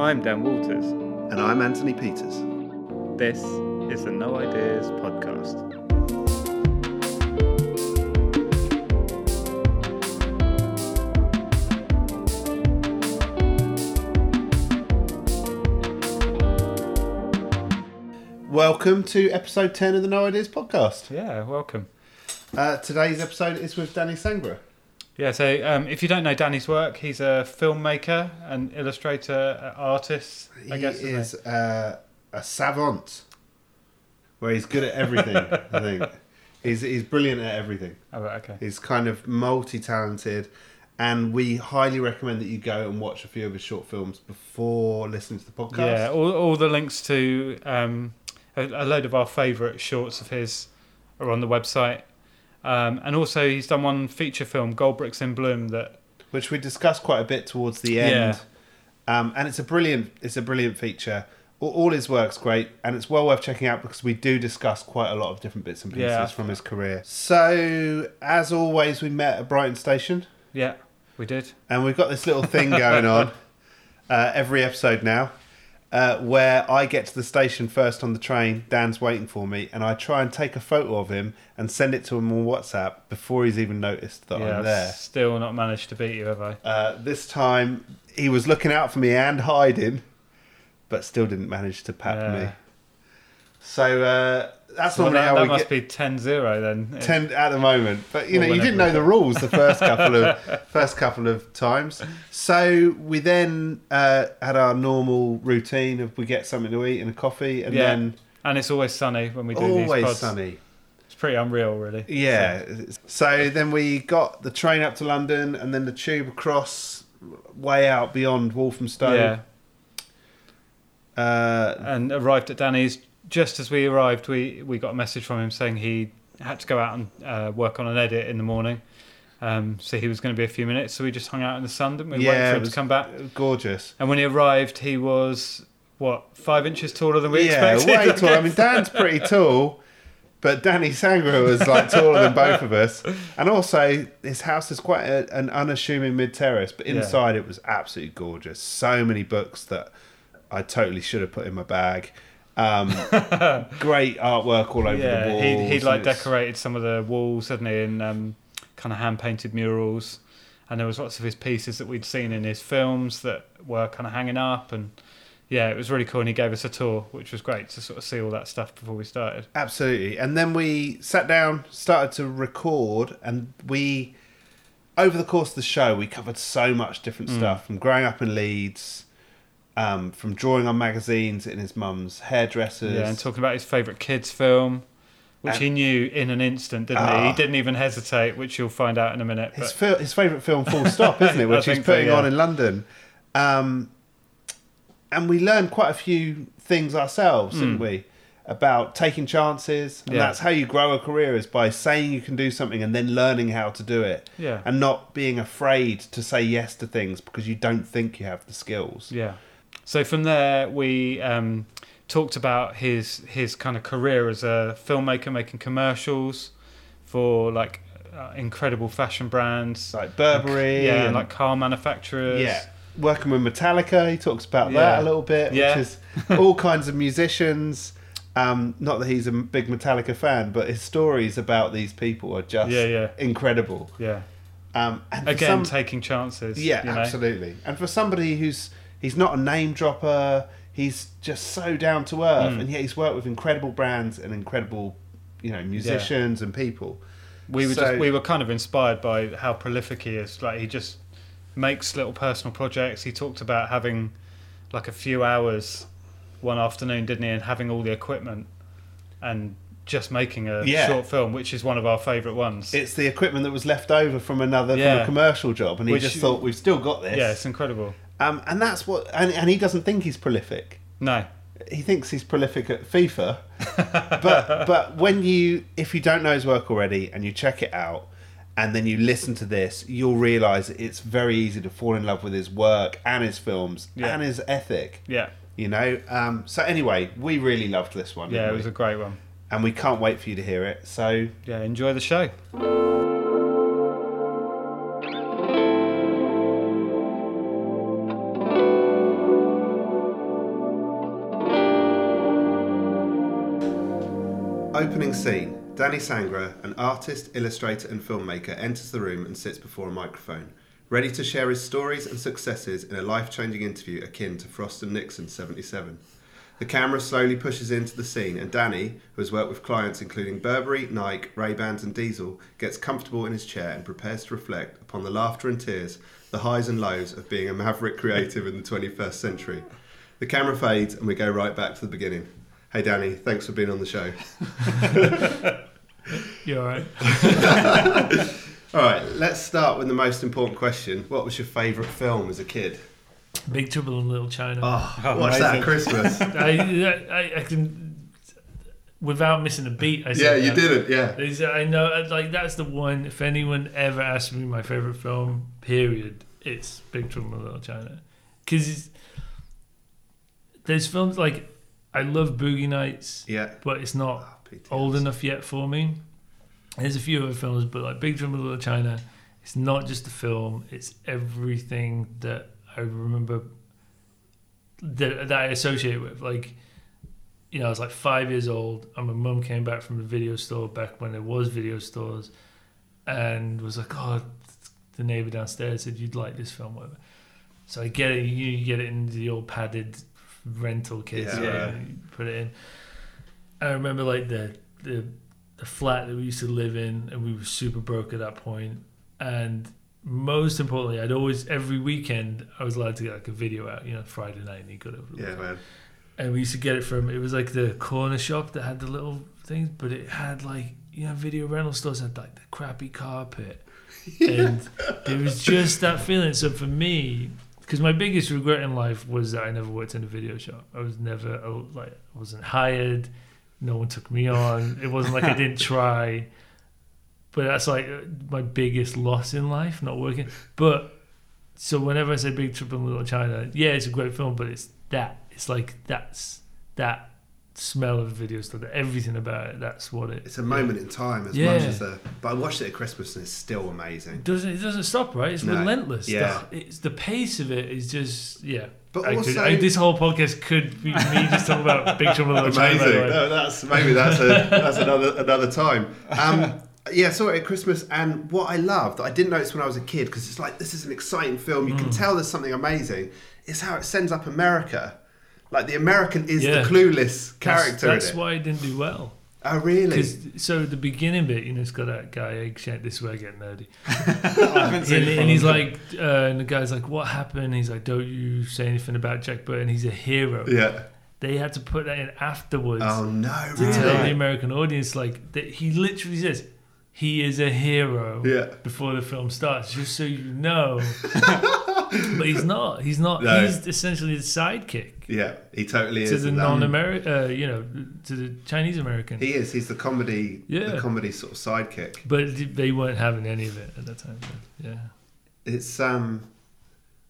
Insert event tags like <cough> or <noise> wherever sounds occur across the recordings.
I'm Dan Walters. And I'm Anthony Peters. This is the No Ideas Podcast. Welcome to episode 10 of the No Ideas Podcast. Yeah, welcome. Uh, today's episode is with Danny Sangra. Yeah, so um, if you don't know Danny's work, he's a filmmaker and illustrator, uh, artist. I he guess isn't uh, a savant, where he's good at everything, <laughs> I think. He's, he's brilliant at everything. Oh, okay. He's kind of multi talented, and we highly recommend that you go and watch a few of his short films before listening to the podcast. Yeah, all, all the links to um, a, a load of our favourite shorts of his are on the website. Um, and also, he's done one feature film, Gold Bricks in Bloom, that which we discussed quite a bit towards the end. Um, and it's a brilliant, it's a brilliant feature. All, all his work's great, and it's well worth checking out because we do discuss quite a lot of different bits and pieces Yeah. from his career. So, as always, we met at Brighton Station, yeah, we did. and we've got this little thing <laughs> going on uh, every episode now. Uh, where I get to the station first on the train, Dan's waiting for me, and I try and take a photo of him and send it to him on WhatsApp before he's even noticed that yeah, I'm I've there. still not managed to beat you, have I? Uh, this time he was looking out for me and hiding, but still didn't manage to pat Yeah. me. So uh, that's So normally that, how that we must get be 10-0 then. ten at the moment. But you know, you didn't know the rules the first couple of <laughs> first couple of times. So we then uh, had our normal routine of we get something to eat and a coffee, and Yeah, then And it's always sunny when we do these always sunny. It's pretty unreal, really. Yeah. So then we got the train up to London, and then the tube across, way out beyond Walthamstow. Yeah, Uh, and arrived at Danny's just as we arrived. We we got a message from him saying he had to go out and uh, work on an edit in the morning. Um, so he was going to be a few minutes. So we just hung out in the sun, didn't we? Yeah, Waited for him to come back. gorgeous. And when he arrived, he was what five inches taller than we yeah, expected. way <laughs> taller. I mean, Dan's pretty tall, but Danny Sangra was like <laughs> taller than both of us. And also, his house is quite a, an unassuming mid terrace, but Yeah. inside it was absolutely gorgeous. So many books that I totally should have put in my bag. Um, <laughs> great artwork all over the walls. he he like it's- decorated some of the walls, hadn't he, in um, kind of hand painted murals. And there was lots of his pieces that we'd seen in his films that were kind of hanging up, and yeah, it was really cool. And he gave us a tour, which was great to sort of see all that stuff before we started. Absolutely. And then we sat down, started to record, and we, over the course of the show, we covered so much different Mm. stuff from growing up in Leeds, um, from drawing on magazines in his mum's hairdressers. Yeah, and talking about his favourite kids film, which And- he knew in an instant, didn't he? Ah. He didn't even hesitate, which you'll find out in a minute. his, fil- his favourite film, Full <laughs> Stop, isn't it? Which he's think so, putting yeah. on in London. Um, and we learned quite a few things ourselves, didn't we? About taking chances, and Hmm. Yeah. that's how you grow a career is by saying you can do something and then learning how to do it. Yeah. and not being afraid to say yes to things because you don't think you have the skills. Yeah. So from there, we um, talked about his his kind of career as a filmmaker, making commercials for like uh, incredible fashion brands, Like Burberry, yeah, and, like car manufacturers. yeah, working with Metallica. He talks about Yeah. that a little bit, Yeah. which is all kinds of musicians. Um, not that he's a big Metallica fan, but his stories about these people are just Yeah, yeah. incredible. yeah. Um, and Again, some- taking chances. Yeah, you know? absolutely. And for somebody who's he's not a name dropper, he's just so down to earth, Mm. and yet he's worked with incredible brands and incredible, you know, musicians and people. We were So- just we were kind of inspired by how prolific he is. Like he just makes little personal projects. He talked about having like a few hours one afternoon, didn't he, and having all the equipment and just making a Yeah. short film, which is one of our favourite ones. It's the equipment that was left over from another from a commercial job, and he Which- just thought we've still got this. yeah, it's incredible. Um, and that's what, and, and he doesn't think he's prolific. No, He thinks he's prolific at FIFA, <laughs> but but when you if you don't know his work already and you check it out, and then you listen to this, you'll realise it's very easy to fall in love with his work and his films Yeah. and his ethic. yeah, You know. Um, so anyway, we really loved this one. yeah, it we? was a great one. and we can't wait for you to hear it. So Yeah, enjoy the show. Opening scene Danny Sangra, an artist, illustrator, and filmmaker, enters the room and sits before a microphone, ready to share his stories and successes in a life changing interview akin to Frost and Nixon 77. The camera slowly pushes into the scene, and Danny, who has worked with clients including Burberry, Nike, Ray-Bans, and Diesel, gets comfortable in his chair and prepares to reflect upon the laughter and tears, the highs and lows of being a maverick creative in the 21st century. The camera fades, and we go right back to the beginning. Hey, Danny, thanks for being on the show. <laughs> You all right? <laughs> All right, let's start with the most important question. What was your favourite film as a kid? Big Trouble in Little China. Oh, Oh, what's that Christmas? <laughs> I, I, I can, without missing a beat. I yeah, you that. didn't, yeah. I know, like that's the one. If anyone ever asks me my favorite film, period, it's Big Trouble in Little China, because there's films like I love Boogie Nights, Yeah. but it's not Oh, old enough yet for me. There's a few other films, but like Big Trouble in Little China, it's not just a film; it's everything that I remember that that I associate with. Like, you know, I was like five years old, and my mum came back from the video store back when there was video stores, and was like, "Oh, the neighbor downstairs said you'd like this film, whatever." So I get it. You, you get it in the old padded rental kits. Yeah. Yeah, Yeah. put it in. I remember like the the the flat that we used to live in, and we were super broke at that point. And most importantly, I'd always every weekend I was allowed to get like a video out. You know, Friday night, and you got it. Yeah, man. And we used to get it from. It was like the corner shop that had the little things, but it had like you know video rental stores had like the crappy carpet, <laughs> and it was just that feeling. So for me. Because my biggest regret in life was that I never worked in a video shop. I was never I was like I wasn't hired no one took me on. It wasn't like I didn't <laughs> try, but that's like my biggest loss in life, not working. But so whenever I say Big Trip in Little China, yeah, it's a great film, but it's that. It's like that's that smell of a video that everything about it. That's what it. It's a moment in time as Yeah. much as a. But I watched it at Christmas and it's still amazing. It doesn't it doesn't stop, right? It's No. relentless. Yeah. The, it's the pace of it is just yeah. But I also, could, I, this whole podcast could be me just talking about <laughs> Big Trouble in Little China. amazing. way. No, that's maybe that's a that's another another time. Um, yeah, saw it at Christmas, and what I loved, I didn't notice when I was a kid because it's like this is an exciting film. You Mm. can tell there's something amazing. Is how it sends up America. Like the American is Yeah. the clueless character That's, it. why I didn't do well. Oh, really? So the beginning bit, you know, it's got that guy Egg Shen. This is where I get nerdy. <laughs> And, and he's like, uh, and the guy's like, "What happened?" He's like, "Don't you say anything about Jack Burton. He's a hero." Yeah. They had to put that in afterwards Oh no, to tell the? American audience, like that he literally says he is a hero Yeah. before the film starts, just so you know. <laughs> but he's <laughs> not. He's not. No. He's essentially the sidekick Yeah, he totally to is. To the non-American, uh, you know, to the Chinese American. He is. He's the comedy. Yeah. The comedy sort of sidekick. But they weren't having any of it at that time. Yeah. It's um.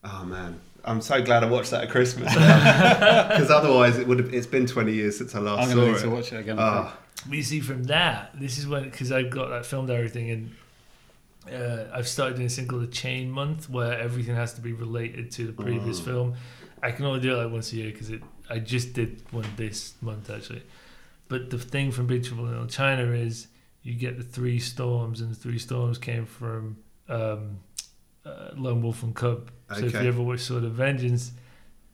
Oh man, I'm so glad I watched that at Christmas <laughs> <laughs> because otherwise it would have. It's been 20 years since I last I'm saw going to need it. to watch it again. Ah, We see from that, this is when, because I've got that film diary thing, and uh, I've started doing this thing called a chain month where everything has to be related to the previous Mm. film. I can only do it like once a year because it. I just did one this month actually. But the thing from Big Trouble in Little China is you get the three storms, and the three storms came from um, uh, Lone Wolf and Cub. So if you ever watch Sword of Vengeance,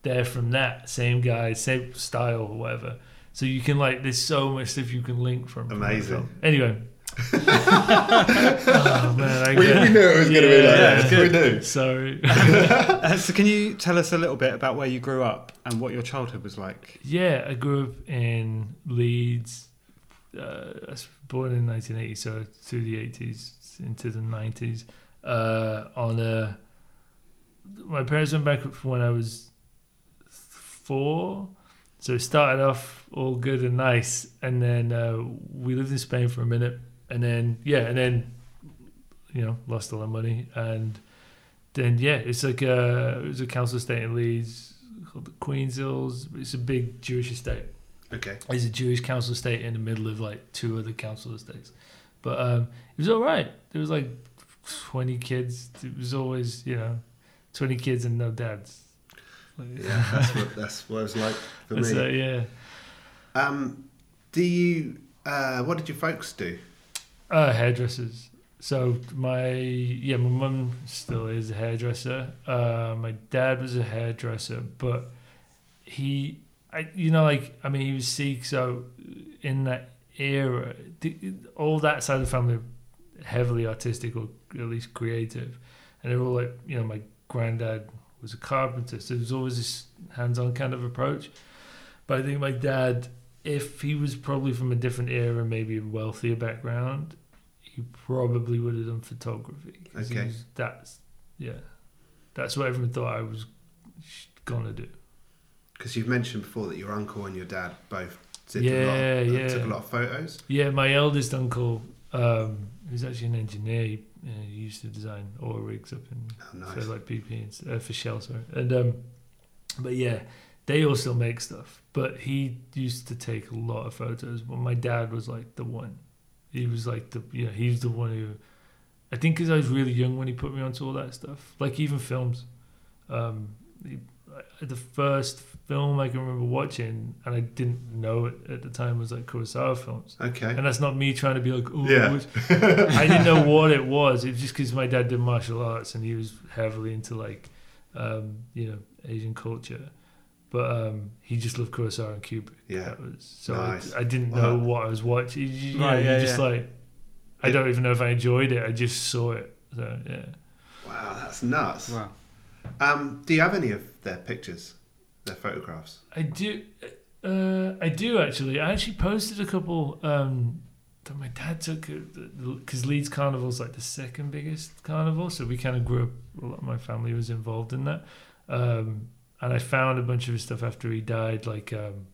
they're from that same guy, same style or whatever. So you can like, there's so much stuff you can link from. from Amazing. film. Anyway. Oh man, I we, we knew it was going to be like Yeah, this. it's We good. knew. Sorry. <laughs> Uh, so can you tell us a little bit about where you grew up and what your childhood was like? Yeah, I grew up in Leeds. Uh, I was born in 1980, so through the 80s into the 90s. Uh, on a, my parents went back from when I was four, so it started off all good and nice, and then uh, we lived in Spain for a minute, and then yeah, and then you know lost all our money, and then yeah, it's like a it was a council estate in Leeds called the Queen's Hills. It's a big Jewish estate. Okay. It's a Jewish council estate in the middle of like two other council estates. But um, it was all right. There was like 20 kids. It was always, you know, 20 kids and no dads. Yeah, that's what that's what it was like for <laughs> So, me. yeah. Um, do you Uh, what did your folks do? Uh, hairdressers. So my yeah, my mum still is a hairdresser. Uh, my dad was a hairdresser, but he, I you know like I mean he was Sikh, so in that era, all that side of the family heavily artistic or at least creative, and they were all like you know my granddad was a carpenter, so there was always this hands-on kind of approach. But I think my dad, if he was probably from a different era, maybe a wealthier background, he probably would have done photography. Okay. was- that's yeah, that's what everyone thought I was gonna do. Because you've mentioned before that your uncle and your dad both did a Yeah, lot, uh, yeah. took a lot of photos. Yeah, my eldest uncle, um, who's actually an engineer, he, uh, he used to design oil rigs up in Oh, nice. for like BP and uh, for Shell, sorry. And um, but yeah, they all still make stuff. But he used to take a lot of photos. But my dad was like the one. He was like the you know he was the one who, I think because I was really young when he put me onto all that stuff. Like even films, um, he, the first film I can remember watching and I didn't know it at the time was like Kurosawa films. Okay. And that's not me trying to be like, oh, Yeah. I didn't know <laughs> what it was. It was just because my dad did martial arts and he was heavily into like, um, you know, Asian culture. But um, he just loved Kurosawa and Kubrick. Yeah. Was so Nice. I, I didn't know Wow. what I was watching. You, you know, Right, yeah, just yeah. like, I Yeah. don't even know if I enjoyed it. I just saw it. So yeah. Wow, that's nuts. Wow. Um, do you have any of their pictures, their photographs? I do. Uh, I do actually. I actually posted a couple um, that my dad took because Leeds Carnival's like the second biggest carnival, so we kind of grew up. A lot of my family was involved in that, um, and I found a bunch of his stuff after he died. Like, um,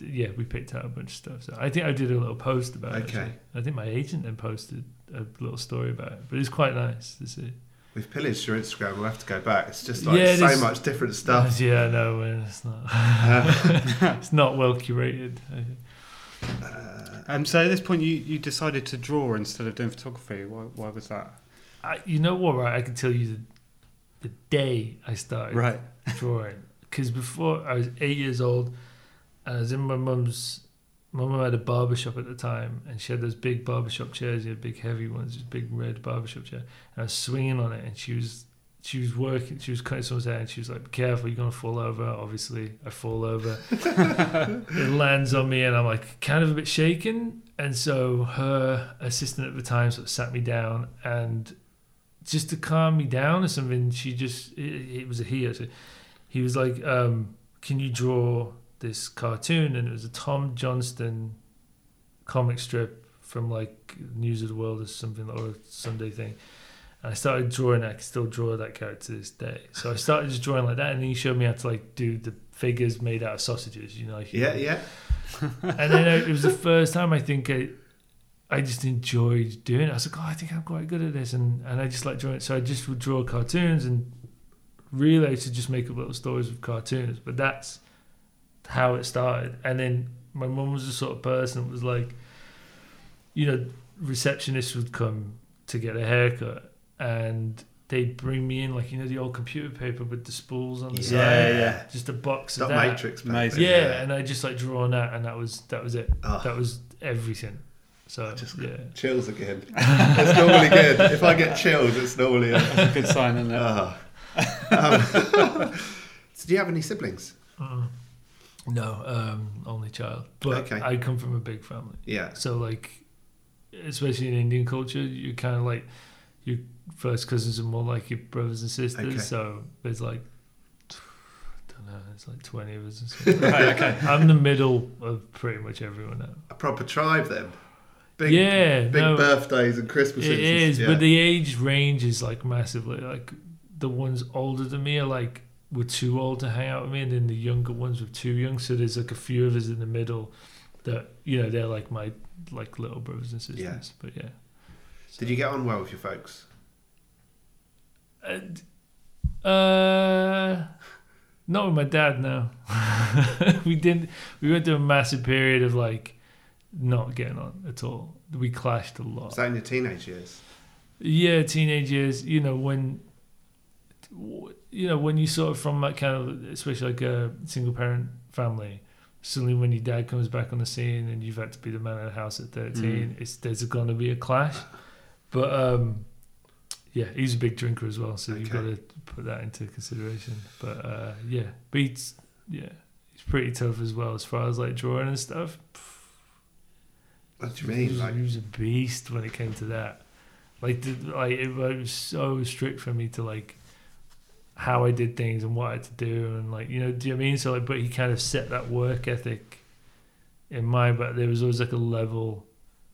yeah, we picked out a bunch of stuff. So I think I did a little post about it. Okay. I think my agent then posted a little story about it, but it's quite nice to see. We've pillaged your Instagram. We'll have to go back. It's just like Yeah, so is- much different stuff. Yeah, no, it's not. <laughs> it's not well curated. Uh, Um, so at this point, you, you decided to draw instead of doing photography. Why, why was that? I, you know what? Right, I can tell you the, the day I started Right. Drawing because before I was eight years old, and I was in my mum's. My mum had a barber shop at the time, and she had those big barbershop chairs, you had big heavy ones, this big red barbershop chair. And I was swinging on it, and she was she was working, she was cutting someone's hair, and she was like, "Be careful, you're gonna fall over." Obviously, I fall over. <laughs> it lands on me, and I'm like kind of a bit shaken. And so her assistant at the time sort of sat me down, and just to calm me down or something, she just it, it was a he actually. He was like, um, "Can you draw this cartoon?" And it was a Tom Johnston comic strip from like News of the World or something or a Sunday thing. And I started drawing. I can still draw that character to this day. So I started just drawing like that, and then he showed me how to like do the figures made out of sausages. You know, like, yeah, yeah. <laughs> and then I, it was the first time I think I, I just enjoyed doing it. I was like, oh, I think I'm quite good at this, and and I just like drawing. So I just would draw cartoons and really i to just make up little stories with cartoons. But that's how it started. And then my mum was the sort of person that was like, you know, receptionists would come to get a haircut, and they'd bring me in like you know the old computer paper with the spools on the Yeah, side, yeah. Yeah. Just a box Dot of that. matrix. back Amazing. then, Yeah, and I just like draw on that, and that was that was it. Oh, That was everything. So Just yeah, chills again. <laughs> it's normally good. If I get chills, it's normally. A, a good sign, isn't it? oh. Um, so <laughs> do you have any siblings? Mm. no, um, only child. But Okay. I come from a big family, Yeah. so like, especially in Indian culture, you kind of like your first cousins are more like your brothers and sisters. Okay. So there's like, <sighs> I don't know, it's like twenty of us. <laughs> Right, okay. I'm the middle of pretty much everyone now. A proper tribe then. Big, yeah, big no, birthdays and Christmases. It is, yeah. but the age range is like massively. Like the ones older than me are like were too old to hang out with me, and then the younger ones were too young. So there's like a few of us in the middle that you know they're like my like little brothers and sisters. Yeah. But yeah, Did you get on well with your folks? And, uh, not with my dad. No, <laughs> we didn't. We went through a massive period of like not getting on at all. We clashed a lot. Was that in your teenage years? Yeah, teenage years. You know when, you know when you sort of from that kind of, especially like a single parent family, suddenly when your dad comes back on the scene and you've had to be the man of the house at 13 it's there's gonna be a clash. But um yeah he's a big drinker as well so you've got to put that into consideration. But uh yeah but yeah he's pretty tough as well as far as like drawing and stuff. What do you he mean? was, Like, he was a beast when it came to that. Like, the, like it was so strict for me to like how I did things and what I had to do, and like you know, do you know what I mean? So like, but he kind of set that work ethic in mind, but there was always like a level.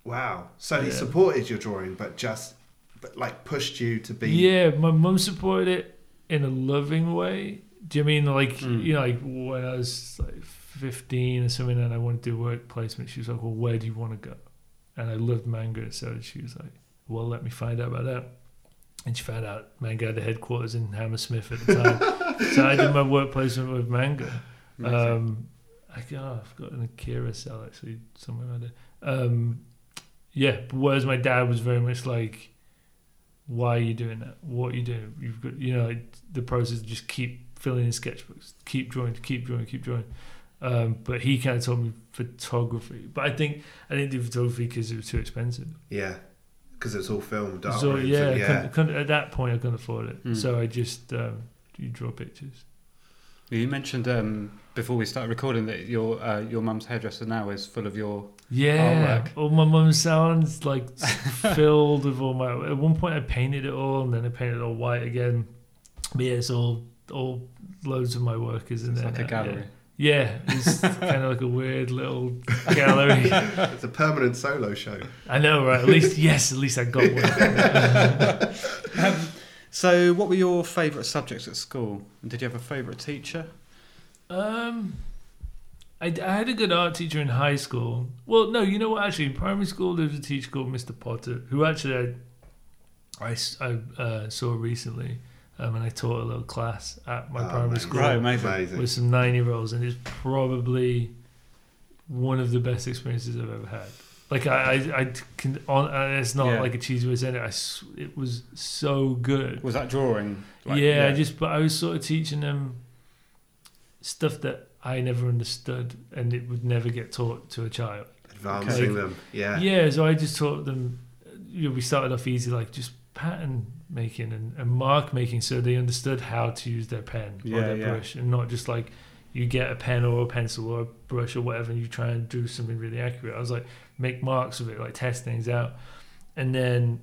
wow. So he supported your drawing, but just, but like pushed you to be. Yeah, my mum supported it in a loving way. Do you mean like Mm. you know, like when I was like fifteen or something, and I wanted to do work placement? She was like, "Well, where do you want to go?" And I loved manga, so she was like, "Well, let me find out about that." And she found out manga had the headquarters in Hammersmith at the time, so I did my work placement with manga. Um, I oh, I've got an Akira cel actually somewhere around there. Um, yeah, but whereas my dad was very much like, "Why are you doing that? What are you doing? You've got you know the process. Just keep filling in sketchbooks, keep drawing, keep drawing, keep drawing." Um, but he kind of told me photography. But I think I didn't do photography because it was too expensive. Yeah. Because it's all filmed. so yeah, and- I couldn't- couldn't- at that point I couldn't afford it. Mm. So I just um, you draw pictures. You mentioned um, before we started recording that your uh, your mum's hairdresser now is full of your. Yeah, Artwork. all my mum's sounds like <laughs> filled with all my. At one point, I painted it all, and then I painted it all white again. But yeah, it's all all loads of my work is in there. It's there. like a now, gallery. Yeah, yeah it's kind of like a weird little gallery. It's a permanent solo show. I know, right? At least yes, at least I got one. <laughs> Um, so, what were your favourite subjects at school? And did you have a favourite teacher? Um, I, I had a good art teacher in high school. Well, no, you know what? Actually, in primary school, there was a teacher called Mr. Potter, who actually I uh, saw recently, um, and I taught a little class at my Oh, primary amazing. school Right, amazing. With some nine-year-olds, and it's probably one of the best experiences I've ever had. Like I, I, I can. On, uh, it's not Yeah. like a cheesy way saying it. I it was so good Was that drawing? Like, yeah, I just but I was sort of teaching them stuff that I never understood and it would never get taught to a child. Advancing Okay. them. Yeah. Yeah, so I just taught them. You know, we started off easy, like just pattern making and, and mark making, so they understood how to use their pen or Yeah, their yeah. brush, and not just like you get a pen or a pencil or a brush or whatever, and you try and do something really accurate. I was like, make marks of it, like test things out, and then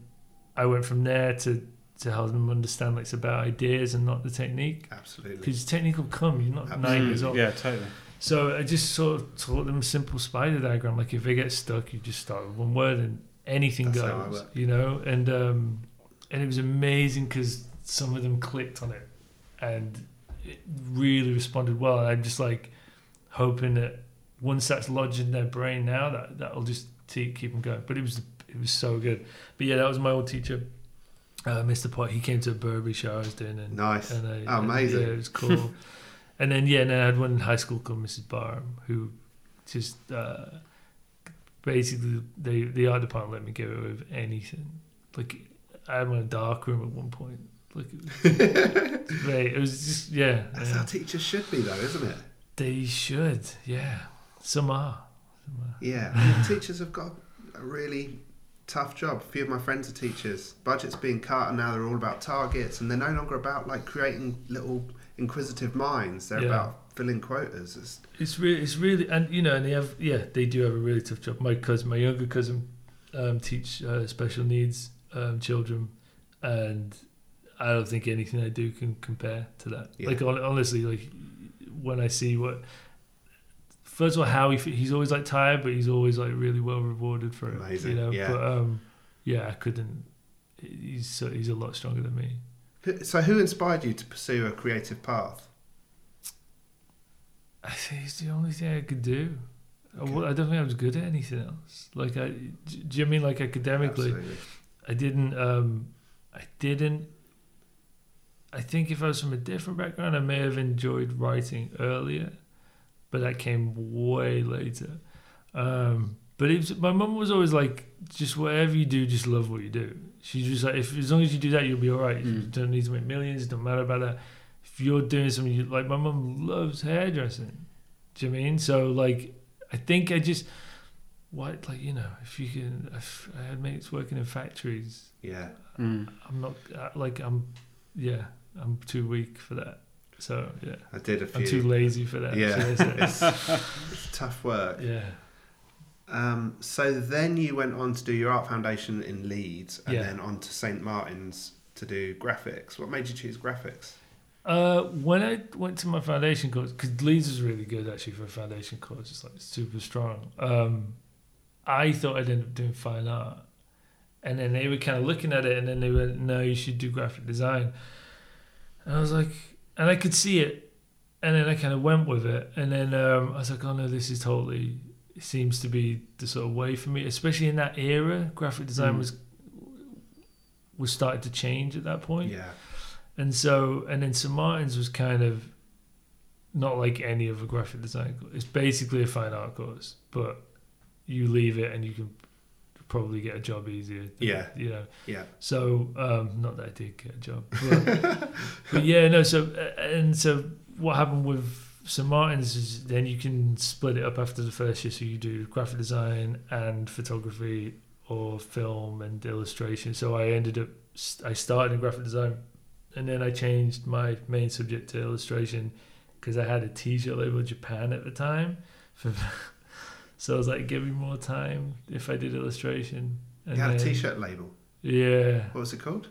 I went from there to to help them understand like it's about ideas and not the technique Absolutely. because technique will come. You're not nine Mm, years old. Yeah, totally. So I just sort of taught them a simple spider diagram. Like if they get stuck, you just start with one word and anything That's goes. You know, and um, and it was amazing because some of them clicked on it and it really responded well. And I'm just like hoping that once that's lodged in their brain now, that that'll just keep them going. But it was it was so good. But yeah, that was my old teacher, uh, Mr. Pot. He came to a Burberry show I was doing, and Nice. and I, Oh, amazing. Yeah, it was cool. <laughs> and then yeah, and then I had one in high school called Mrs. Barham, who just uh, basically they the art department let me get away with anything. Like I had my dark room at one point. Like it was, <laughs> mate, it was just yeah. That's yeah. how teachers should be, though, isn't it? They should, yeah. Some are. Some are. Yeah. I mean, <laughs> teachers have got a really tough job. A few of my friends are teachers. Budgets being cut, and now they're all about targets, and they're no longer about like creating little inquisitive minds. They're Yeah. about filling quotas. It's, It's really, it's really, and you know, and they have, yeah, they do have a really tough job. My cousin, my younger cousin, um, teach uh, special needs um, children, and I don't think anything I do can compare to that. Yeah. Like honestly, like when I see what, first of all, how he he's always like tired, but he's always like really well rewarded for it. Amazing, you know. yeah. But um, yeah, I couldn't. He's so, he's a lot stronger than me. so, who inspired you to pursue a creative path? I think it's the only thing I could do. I Okay. wa- I don't think I was good at anything else. Like I, do you mean like academically? Absolutely. I didn't. Um, I didn't. I think if I was from a different background, I may have enjoyed writing earlier, but that came way later. Um, but it was, my mum was always like, just whatever you do, just love what you do. She's just like, if as long as you do that, you'll be all right. You Mm. don't need to make millions. It don't matter about that. If you're doing something you like, my mum loves hairdressing. Do you know I mean? So like, I think I just what like you know if you can if I had mates working in factories. Yeah. Mm. I'm not uh, like I'm yeah I'm too weak for that. So yeah, I did a few. I'm too lazy for that. Yeah. should I say. it's, it's tough work. yeah. Um, so then you went on to do your art foundation in Leeds, and Yeah. then on to St Martin's to do graphics. What made you choose graphics? Uh, when I went to my foundation course, because Leeds was really good actually for a foundation course, it's like super strong. Um, I thought I'd end up doing fine art, and then they were kind of looking at it, and then they went, "No, you should do graphic design." And I was like, and I could see it, and then I kind of went with it, and then um, I was like, "Oh no, this is totally." It seems to be the sort of way for me, especially in that era. Graphic design Mm. was was starting to change at that point. Yeah. And so, and then St. Martin's was kind of not like any other graphic design course. It's basically a fine art course, but you leave it and you can probably get a job easier. Yeah. You know, Yeah. so, um, not that I did get a job, but, but yeah, no, so, and so what happened with St. Martin's is then you can split it up after the first year. So you do graphic design and photography or film and illustration. So I ended up, I started in graphic design and then I changed my main subject to illustration because I had a t-shirt label Japan at the time. For, so I was like, give me more time if I did illustration. You And had a then- T-shirt label. Yeah, What was it called?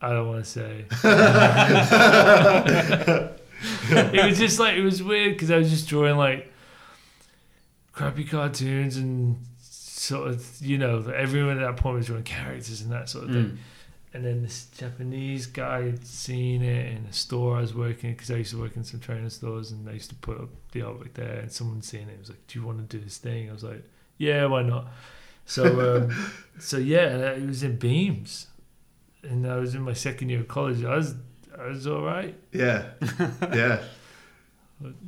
I don't want to say. <laughs> it was just like it was weird because I was just drawing like crappy cartoons and sort of you know everyone at that point was drawing characters and that sort of thing. Mm. And then this Japanese guy had seen it in a store I was working because I used to work in some trainer stores and I used to put up the artwork there. And someone seen it was like, "Do you want to do this thing?" I was like, "Yeah, why not?" So, um, <laughs> so yeah, it was in Beams, and I was in my second year of college. I was, I was all right. Yeah. Yeah. <laughs>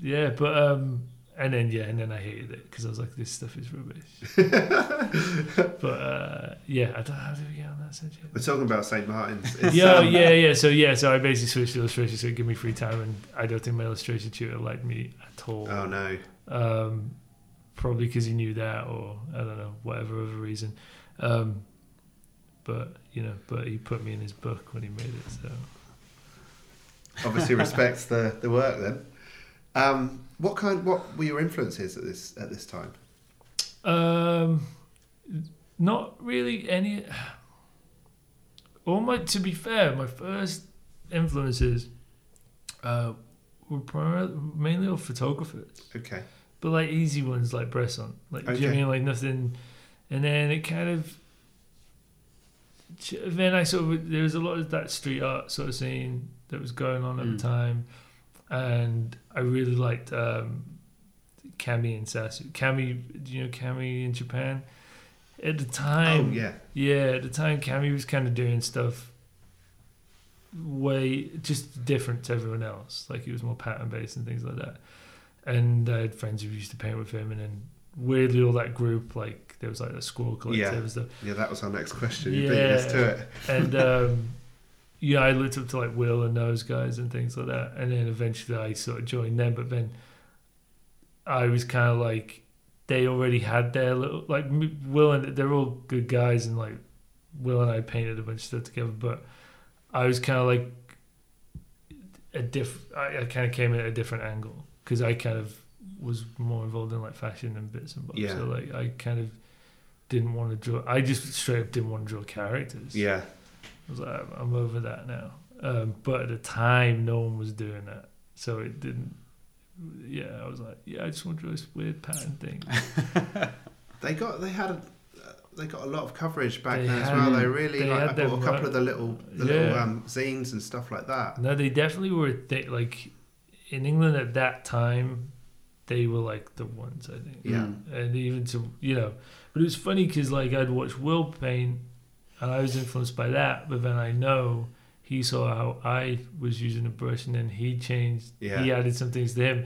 Yeah, but um, and then yeah, and then I hated it because I was like, this stuff is rubbish. <laughs> but uh, yeah, I don't know how do we get on that subject. We're talking about St Martin's. Yeah, um, yeah, yeah. So yeah, so I basically switched to illustration, so give me free time, and I don't think my illustration tutor liked me at all. Oh no. Um, probably because he knew that, or I don't know, whatever other reason. Um, but you know, but he put me in his book when he made it. So Obviously respects the, the work then. Um, what kind? What were your influences at this at this time? Um, not really any. All my, to be fair, my first influences uh, were primarily, mainly all photographers, Okay. but like easy ones like Bresson, like do you know I mean? Like nothing, and then it kind of. Then I sort of there was a lot of that street art sort of scene that was going on at Mm. the time, and I really liked um, Kami and Sasu. Kami, do you know Kami in Japan? At the Oh time, yeah. yeah, at the time, Kami was kind of doing stuff way just different to everyone else. Like he was more pattern based and things like that. And I had friends who used to paint with him, and then weirdly, all that group like there was like a Scrawl collective Yeah. and stuff. Yeah, that was our next question. You beat us to it. And um, <laughs> yeah, I looked up to like Will and those guys and things like that. And then eventually I sort of joined them. But then I was kind of like, they already had their little, like Will and they're all good guys. And like Will and I painted a bunch of stuff together. But I was kind of like a diff, I, I kind of came in at a different angle because I kind of was more involved in like fashion and bits and bobs. Yeah. So like I kind of didn't want to draw. I just straight up didn't want to draw characters. Yeah. I was like, I'm over that now. Um, but at the time, no one was doing that, so it didn't. Yeah, I was like, yeah, I just want to do this weird pattern thing. <laughs> They got they had a, uh, they got a lot of coverage back They then as well. They really they like I had bought a couple right? of the little the little um, zines and stuff like that. no, they definitely were. Th- like in England at that time, they were like the ones. I think. Yeah. And even to you know but it was funny because like i'd watch will paint and i was influenced by that but then i know he saw how i was using a brush and then he changed Yeah. he added some things to him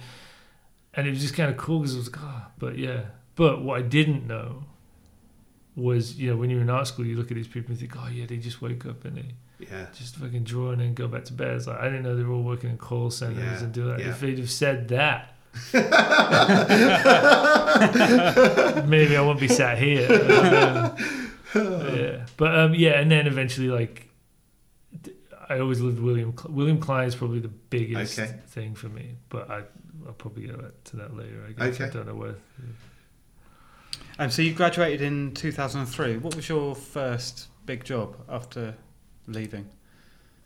and it was just kind of cool because it was like oh, but yeah but what i didn't know was you know when you're in art school you look at these people and think oh yeah they just wake up and they Yeah. just fucking draw and then go back to bed it's like i didn't know they were all working in call centers Yeah, and do that yeah. if they'd have said that <laughs> <laughs> maybe I won't be sat here. <laughs> Yeah, <sighs> but um, yeah, and then eventually, like, I always lived William. Cl- William Klein is probably the biggest Okay. thing for me, but I, I'll probably get back to that later. I guess I don't know where. Um, so you graduated in 2003. What was your first big job after leaving?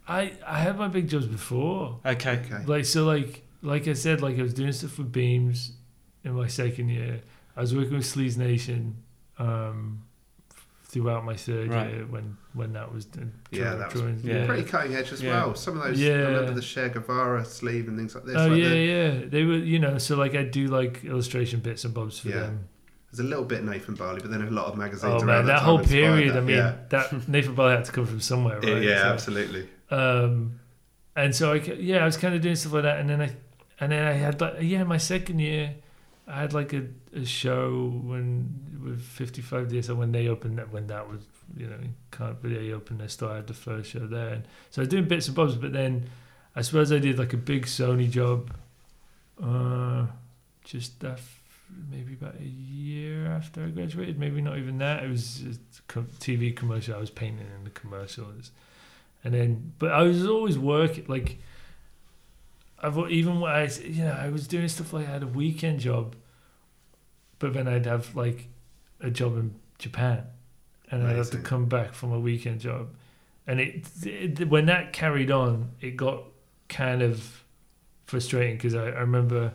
I I had my big jobs before. Okay. Okay. Like so, like like I said, like I was doing stuff for Beams in my second year. I was working with Sleaze Nation um, throughout my third Right. year when when that was done. Yeah, that was Yeah. Pretty cutting edge as Yeah. well. Some of those, Yeah. I remember the Che Guevara sleeve and things like this. Oh like yeah, the- yeah. They were, you know, so like I do like illustration bits and bobs for Yeah. them. There's a little bit Nathan Barley, but then a lot of magazines Oh around man, that, that time whole period. that. I mean, yeah. that <laughs> Nathan Barley had to come from somewhere, right? yeah, So- absolutely. Um, and so I, yeah, I was kind of doing stuff like that, and then I, and then I had like, yeah, my second year, I had like a, a show when with 55 DSL when they opened that when that was you know can't their store. I had the first show there, and so I was doing bits and bobs, but then I suppose I did like a big Sony job, uh, just that maybe about a year after I graduated, maybe not even that. It was a TV commercial. I was painting in the commercials and then but I was always working like I've even when I you know I was doing stuff like I had a weekend job, but then I'd have like a job in Japan, and I'd have to come back from a weekend job, and it, it when that carried on, it got kind of frustrating because I, I remember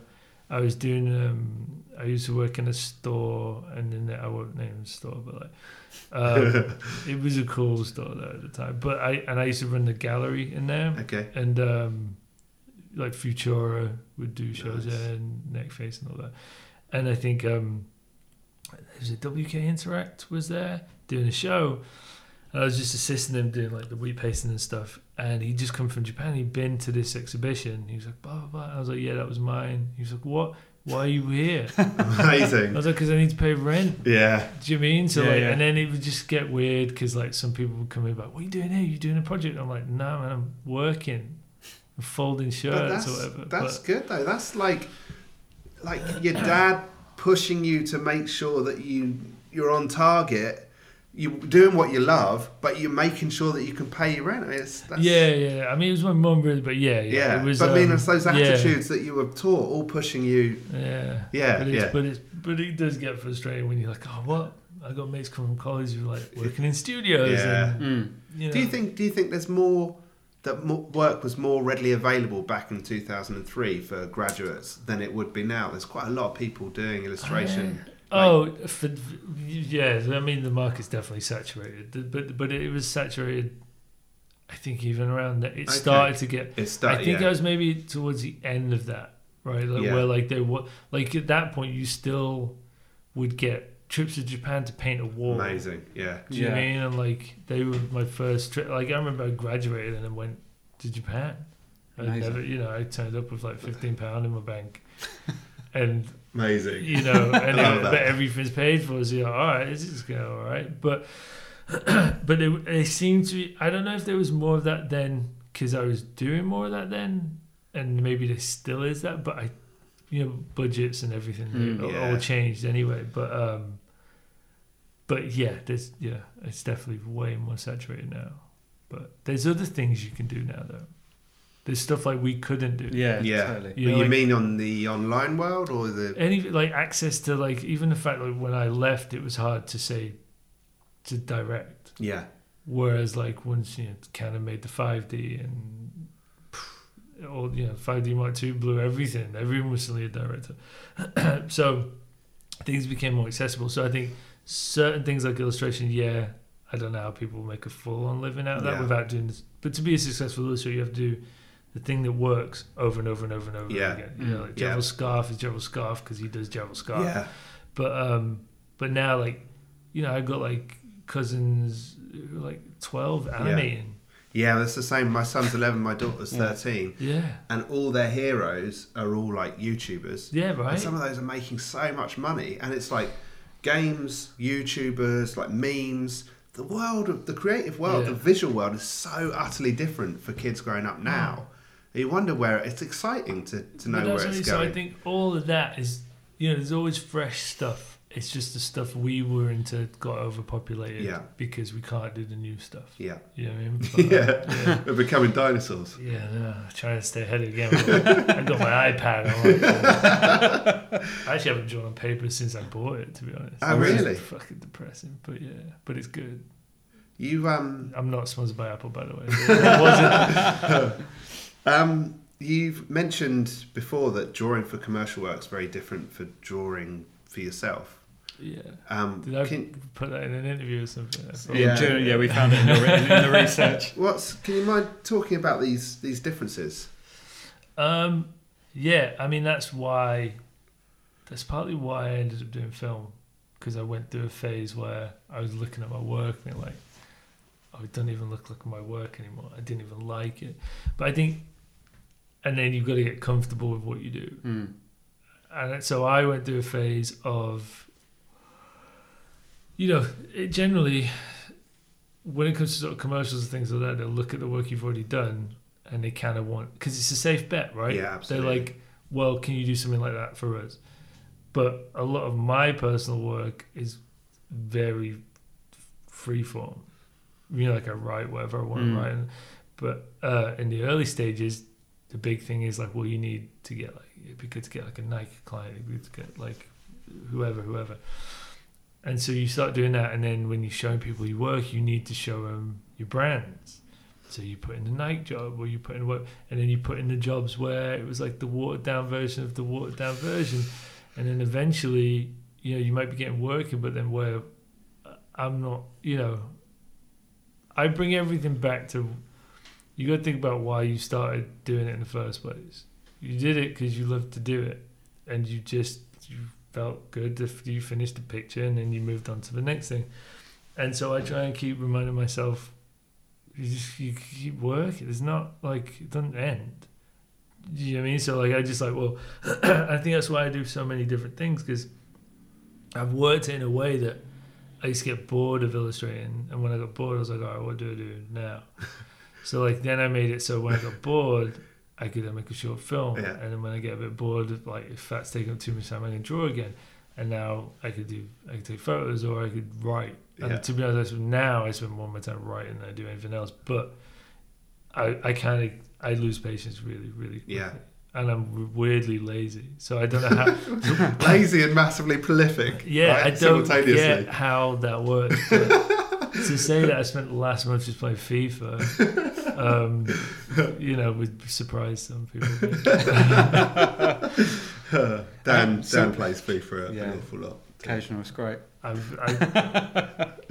I was doing um I used to work in a store and then I won't name the store but like um, <laughs> it was a cool store there at the time. But I and I used to run the gallery in there, Okay. and um, like Futura would do shows Nice. there, and Neckface and all that. And I think um, was a WK Interact was there doing a show, and I was just assisting him doing like the wheat pasting and stuff. And he'd just come from Japan. He'd been to this exhibition. He was like, blah blah blah. I was like, yeah, that was mine. He was like, what? Why are you here? <laughs> Amazing. I was like, because I need to pay rent. Yeah. Do you mean? So Yeah, like, yeah. and then it would just get weird because like some people would come in like, "What are you doing here? You doing a project?" I'm like, "No, man, I'm working, I'm folding shirts that's, or whatever." that's but, good though. That's like like your dad pushing you to make sure that you you're on target. You're doing what you love, but you're making sure that you can pay your rent. I mean, it's, that's, yeah, yeah. I mean, it was my mum really, but yeah, yeah. yeah. It was. but I mean, um, it's those yeah, attitudes that you were taught, all pushing you. Yeah, Yeah, But it's, yeah. but it's but it does get frustrating when you're like, "Oh, what?" I got mates coming from college who are like working in studios. Yeah. And, Mm. you know, Do you think? Do you think there's more that work was more readily available back in 2003 for graduates than it would be now? There's quite a lot of people doing illustration. Oh, oh for, yeah. I mean, the market's definitely saturated, but but it was saturated. I think even around that, it Okay. started to get. It's I think yeah. I was maybe towards the end of that, right? Like Yeah. where like they were like at that point you still would get trips to Japan to paint a wall. amazing. Yeah. Do you know what I Yeah. mean? And like they were my first trip. Like I remember I graduated and then went to Japan. I Amazing. never, you know, I turned up with like fifteen pound in my bank, <laughs> and Amazing. you know, <laughs> and it, but everything's paid for. So you're like, all right, this is going all right. But <clears throat> but it, it seemed to be. I don't know if there was more of that then because I was doing more of that then, and maybe there still is that. But I, you know, budgets and everything Mm, all, yeah. all changed anyway. But um, but yeah, there's yeah, it's definitely way more saturated now. But there's other things you can do now though. There's stuff like we couldn't do. Yeah, Yeah. totally. You know, you like- mean on the online world or the? any like access to like even the fact like when I left it was hard to say to direct Yeah. whereas like once you know of made the 5D and pff, all you know 5D Mark II blew everything everyone was suddenly a director <clears throat> so things became more accessible so I think certain things like illustration yeah I don't know how people make a full on living out of that Yeah. without doing this but to be a successful illustrator you have to do the thing that works over and over and over and over Yeah. again you know Mm. like Yeah. Gerald Scarfe is Gerald Scarfe because he does Gerald Scarfe Yeah. but um, but now like, you know, I've got like cousins like twelve animating. Yeah, that's the same. My son's 11, my daughter's 13, Yeah, and all their heroes are all like YouTubers. yeah, And right. some of those are making so much money, and it's like games, YouTubers, like memes. The world of the creative world, Yeah. the visual world is so utterly different for kids growing up now. Mm. You wonder where it's exciting to, to know where it's only- so going. I think all of that is, you know, there's always fresh stuff. It's just the stuff we were into got overpopulated Yeah. because we can't do the new stuff. yeah. You know what I mean? <laughs> But, Yeah. yeah. We're becoming dinosaurs. Yeah, no, trying to stay ahead of the game. I got my iPad. Like, I actually haven't drawn on paper since I bought it, to be honest. Oh, really? fucking depressing, but yeah, but it's good. You um I'm not sponsored by Apple, by the way. <laughs> <laughs> Um you've mentioned before that drawing for commercial work is very different for drawing for yourself. Yeah. Um, Did I can, put that in an interview or something? Yeah, Yeah. yeah, we found it in the, in, in the research. <laughs> what's can you mind talking about these these differences? Um, yeah, I mean that's why. That's partly why I ended up doing film because I went through a phase where I was looking at my work and like, oh, it doesn't even look like my work anymore. I didn't even like it. But I think, and then you've got to get comfortable with what you do. Mm. And so I went through a phase of, you know, it generally, when it comes to sort of commercials and things like that, they'll look at the work you've already done and they kind of want, because it's a safe bet, right? Yeah, absolutely. They're like, well, can you do something like that for us? But a lot of my personal work is very free form. You know, like I write whatever I want Mm. to write. But uh, in the early stages, the big thing is like, well, you need to get like, it'd be good to get like a Nike client, it'd be good to get like whoever, whoever. And so you start doing that, and then when you're showing people your work, you need to show them your brands. So you put in the Nike job, or you put in what, and then you put in the jobs where it was like the watered down version of the watered down version, and then eventually, you know, you might be getting working, but then where uh, I'm not, you know, I bring everything back to you got to think about why you started doing it in the first place. You did it because you loved to do it, and you just you felt good if you finished the picture, and then you moved on to the next thing. And so I try and keep reminding myself, you just you keep working. It's not like it doesn't end. You know what I mean? So like I just like well, <clears throat> I think that's why I do so many different things because I've worked it in a way that I used to get bored of illustrating, and when I got bored, I was like, all right, what do I do now? <laughs> so like then I made it so when I got bored, I could then make a short film, Yeah. and then when I get a bit bored, like if that's taking up too much time, I can draw again. And now I could do, I could take photos or I could write. And Yeah. to be honest, now I spend more of my time writing than I do anything else. But I, I kind of, I lose patience really, really quickly. Yeah. And I'm weirdly lazy, so I don't know how. <laughs> Lazy and massively prolific. Yeah, right? I don't get how that works. <laughs> to say that I spent the last month just playing FIFA, <laughs> um, <laughs> you know, would surprise some people. <laughs> Dan Um, so- Dan plays FIFA a- Yeah. an awful lot. Occasional is great. I've, I, <laughs>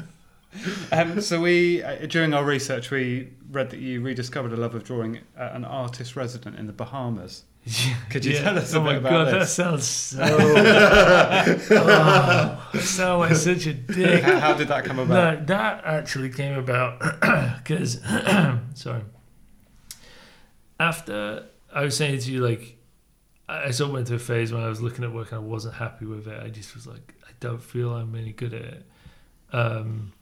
Um, so we, uh, during our research, we read that you rediscovered a love of drawing at an artist resident in the Bahamas. <laughs> Could you tell us oh my about god, this? that sounds so. <laughs> oh, like such a dick. how, how did that come about? No, that actually came about <clears throat> because, <clears throat> sorry. After I was saying to you, like, I I sort of went through a phase when I was looking at work and I wasn't happy with it. I just was like, I don't feel I'm any good at it. Um,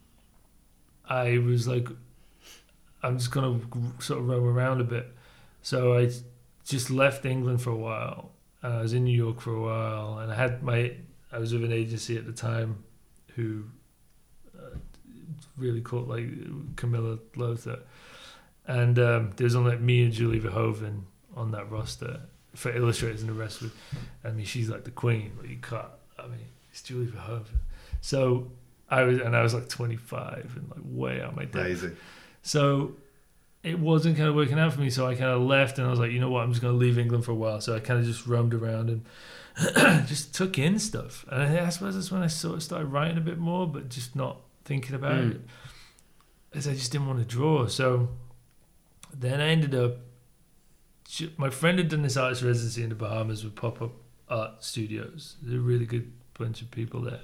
I was like, I'm just gonna sort of roam around a bit. So I just left England for a while, and I was in New York for a while, and I had my, I was with an agency at the time, who uh, really caught like Camilla Lowther, and um, there was only like me and Julie Verhoeven on that roster for illustrators, and the rest was, I mean, she's like the queen. Like you can't, I mean, it's Julie Verhoeven. So I was, and I was like 25 and like way out my depth. Lazy. So it wasn't kind of working out for me. So I kind of left and I was like, you know what, I'm just going to leave England for a while. So I kind of just roamed around and <clears throat> just took in stuff. And I, I suppose that's when I sort of started writing a bit more, but just not thinking about Mm. it. As I just didn't want to draw. So then I ended up, my friend had done this artist residency in the Bahamas with pop up art studios. There's a really good bunch of people there.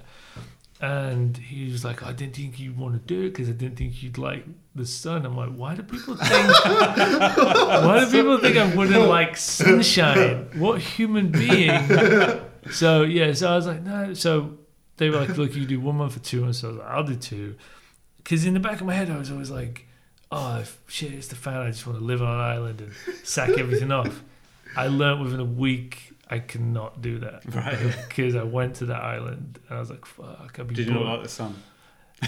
And he was like, I didn't think you'd want to do it because I didn't think you'd like the sun. I'm like, why do people think? <laughs> why do people think I wouldn't like sunshine? What human being? So yeah, so I was like, no. So they were like, look, you do one month or two months. So I was like, I'll do two. Because in the back of my head, I was always like, oh if shit, it's the fan. I just want to live on an island and sack everything off. I learned within a week I cannot do that <laughs> Right. because I went to that island and I was like, fuck, I'd be Did you not like the sun?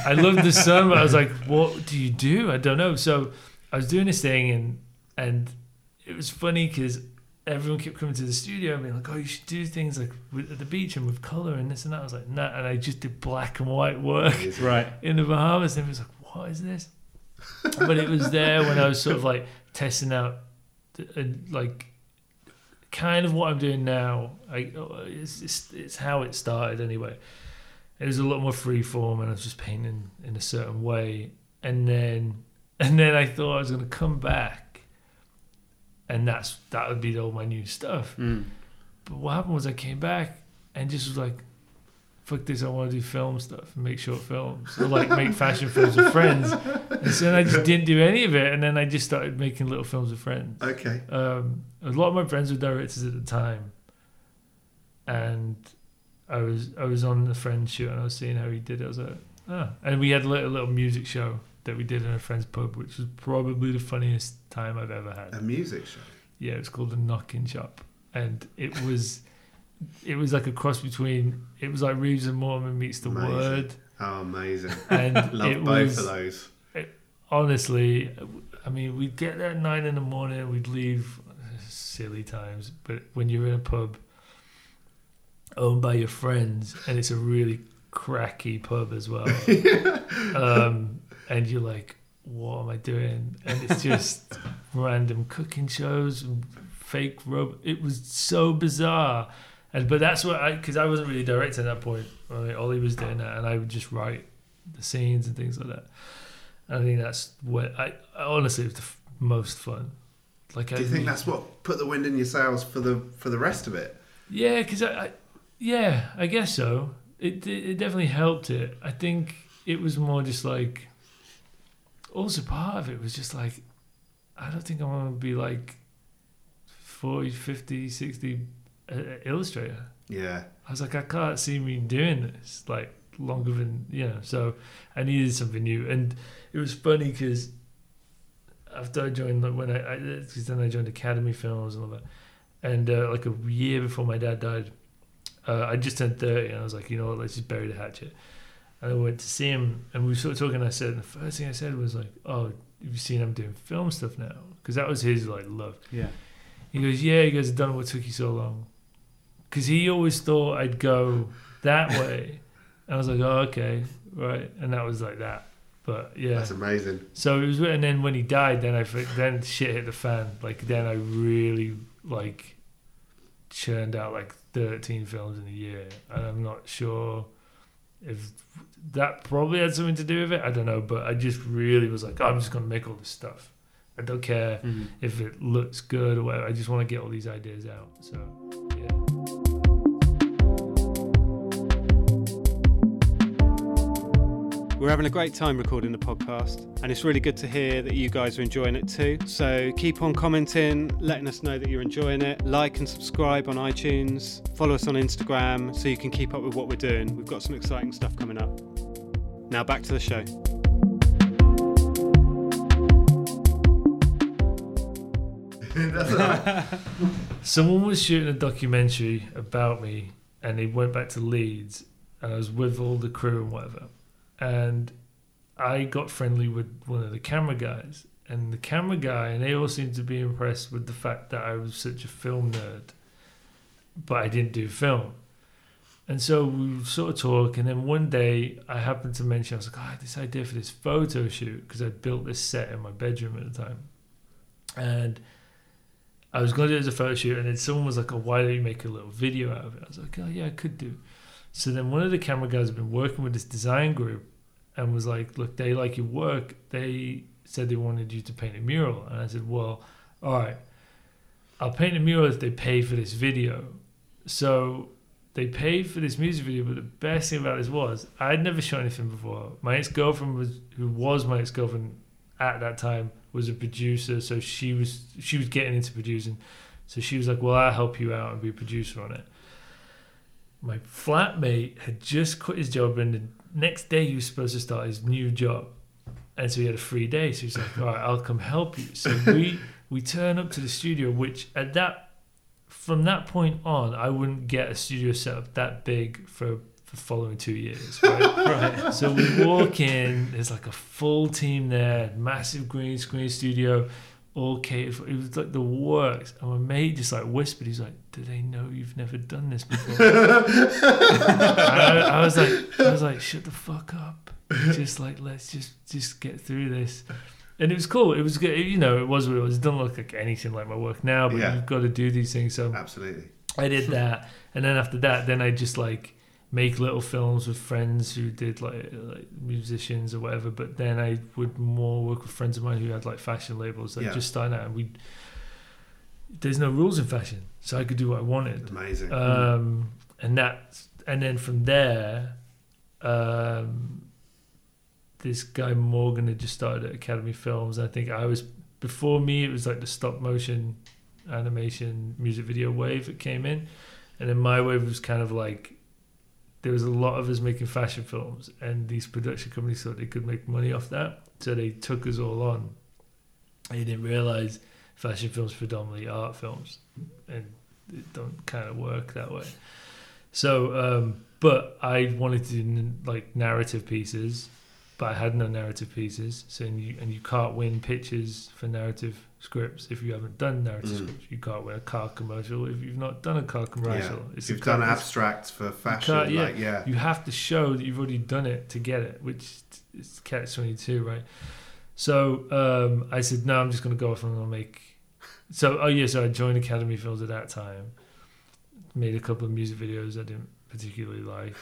I loved the sun, but I was <laughs> like, what do you do? I don't know. So I was doing this thing, and and it was funny because everyone kept coming to the studio and being like, oh, you should do things like with, at the beach and with color and this and that. I was like, nah, and I just did black and white work Right. <laughs> in the Bahamas, and it was like, what is this? but it was there when I was sort of like testing out, uh, like, kind of what I'm doing now. I it's, it's it's how it started anyway. It was a lot more free form, and I was just painting in a certain way, and then <laughs> and then I thought I was going to come back, and that's that would be all my new stuff. Mm. But what happened was I came back and just was like, fuck this, I want to do film stuff and make short films. Or like make fashion films with friends. And so then I just didn't do any of it. And then I just started making little films with friends. Okay. Um, a lot of my friends were directors at the time. And I was I was on the friend shoot and I was seeing how he did it. I was like, oh. And we had a little, little music show that we did in a friend's pub, which was probably the funniest time I've ever had. A music show. Yeah, it was called the Knockin' Shop, and it was it was like a cross between it was like Reeves and Mortimer meets the Amazing. Word, Oh, amazing. <laughs> and <laughs> Love it both was of those. honestly, I mean, we'd get there at nine in the morning, we'd leave <sighs> silly times, but when you're in a pub owned by your friends, and it's a really cracky pub as well, <laughs> um, and you're like, what am I doing? And it's just random cooking shows, and fake rub. It was so bizarre. And but that's what I because I wasn't really directing at that point. I mean, Ollie was doing that, and I would just write the scenes and things like that. I think that's what I, I honestly it was the f- most fun. Like, Do I you think that's what put the wind in your sails for the for the rest of it? Yeah, because I, I, yeah, I guess so. It, it it definitely helped it. I think it was more just like. Also, part of it was just like, I don't think I want to be like 40, 50, 60 uh, illustrator. Yeah. I was like, I can't see me doing this like longer than you know. So I needed something new, and it was funny because after I joined, like when I, because then I joined Academy Films and all that, and uh, like a year before my dad died, uh, I just turned thirty, and I was like, you know what, let's just bury the hatchet. And I went to see him, and we were sort of talking. And I said, and the first thing I said was like, "Oh, have you seen him doing film stuff now?" Because that was his like love. Yeah. He goes, yeah. He goes, I don't know what took you so long. Because he always thought I'd go that <laughs> way. And I was like, oh, okay, right. And that was like that. But yeah. That's amazing. So it was, and then when he died, then I, then shit hit the fan. Like then I really like churned out like 13 films in a year. And I'm not sure if that probably had something to do with it. I don't know. But I just really was like, oh, I'm just going to make all this stuff. I don't care Mhm. if it looks good or whatever. I just want to get all these ideas out. So, yeah. We're having a great time recording the podcast, and it's really good to hear that you guys are enjoying it too. So keep on commenting, letting us know that you're enjoying it. Like and subscribe on iTunes. Follow us on Instagram so you can keep up with what we're doing. We've got some exciting stuff coming up. Now back to the show. <laughs> Someone was shooting a documentary about me, and they went back to Leeds, and I was with all the crew and whatever. And I got friendly with one of the camera guys, and the camera guy, and they all seemed to be impressed with the fact that I was such a film nerd, but I didn't do film. And so we sort of talk, and then one day I happened to mention, I was like, oh, I had this idea for this photo shoot because I built this set in my bedroom at the time. And I was going to do it as a photo shoot, and then someone was like, "Oh, why don't you make a little video out of it?" I was like, "Oh yeah, I could do." So then one of the camera guys had been working with this design group, and was like, "Look, they like your work. They said they wanted you to paint a mural," and I said, "Well, all right, I'll paint a mural if they pay for this video." So they paid for this music video, but the best thing about this was I'd never shot anything before. My ex girlfriend was, who was my ex girlfriend at that time, was a producer, so she was she was getting into producing. So she was like, "Well, I'll help you out and be a producer on it." My flatmate had just quit his job, and the next day he was supposed to start his new job. and so he had a free day. So he's like, <laughs> "All right, I'll come help you." So we we turn up to the studio, which at that from that point on, I wouldn't get a studio set up that big for the following two years. <laughs> Right? Right. so we walk in. There's like a full team there, massive green screen studio, For, it was like the works. And my mate just like whispered, he's like, "Do they know you've never done this before?" <laughs> I, I was like, I was like, "Shut the fuck up." Just like let's just just get through this. And it was cool. It was good. You know, it was what it was. It doesn't look like anything like my work now, but Yeah. you've got to do these things. So Absolutely. I did that, and then after that, then I just like make little films with friends who did like like musicians or whatever. But then I would more work with friends of mine who had like fashion labels, like Yeah. just starting out. And we there's no rules in fashion, so I could do what I wanted. Amazing. Um, and that, and then from there, um, this guy Morgan had just started at Academy Films. I think I was before me. It was like the stop motion animation music video wave that came in, and then my wave was kind of like there was a lot of us making fashion films, and these production companies thought they could make money off that, so they took us all on. They didn't realize fashion films predominantly art films, and it don't kind of work that way. So, um, but I wanted to do like narrative pieces, but I had no narrative pieces. So, and you and you can't win pitches for narrative scripts if you haven't done narrative Mm. scripts. You can't win a car commercial if you've not done a car commercial. yeah. It's a You've done abstracts for fashion. yeah. Like, yeah. you have to show that you've already done it to get it, which is catch twenty two, right? So um, I said, no, I'm just going to go off and I'm going to make. So oh yeah, so I joined Academy Films at that time. Made a couple of music videos I didn't particularly like,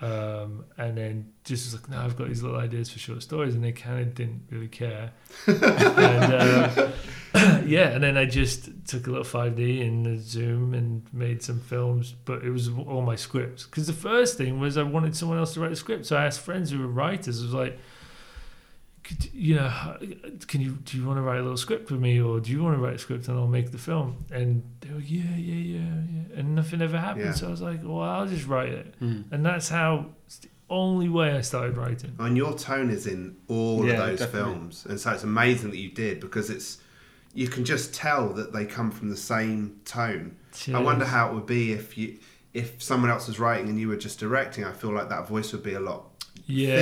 um, and then just was like, no, I've got these little ideas for short stories, and they kind of didn't really care. <laughs> and uh, <clears throat> yeah, and then I just took a little 5D in the Zoom and made some films, but it was all my scripts. Because the first thing was I wanted someone else to write a script, so I asked friends who were writers. I was like, you know, can you do you want to write a little script with me, or do you want to write a script and I'll make the film? And they were yeah, yeah, yeah, yeah, and nothing ever happened. Yeah. So I was like, well, I'll just write it, Mm. and that's how. It's the only way I started writing. And your tone is in all Yeah, of those definitely. films, and so it's amazing that you did because it's you can just tell that they come from the same tone. I wonder how it would be if you if someone else was writing and you were just directing. I feel like that voice would be a lot Yeah,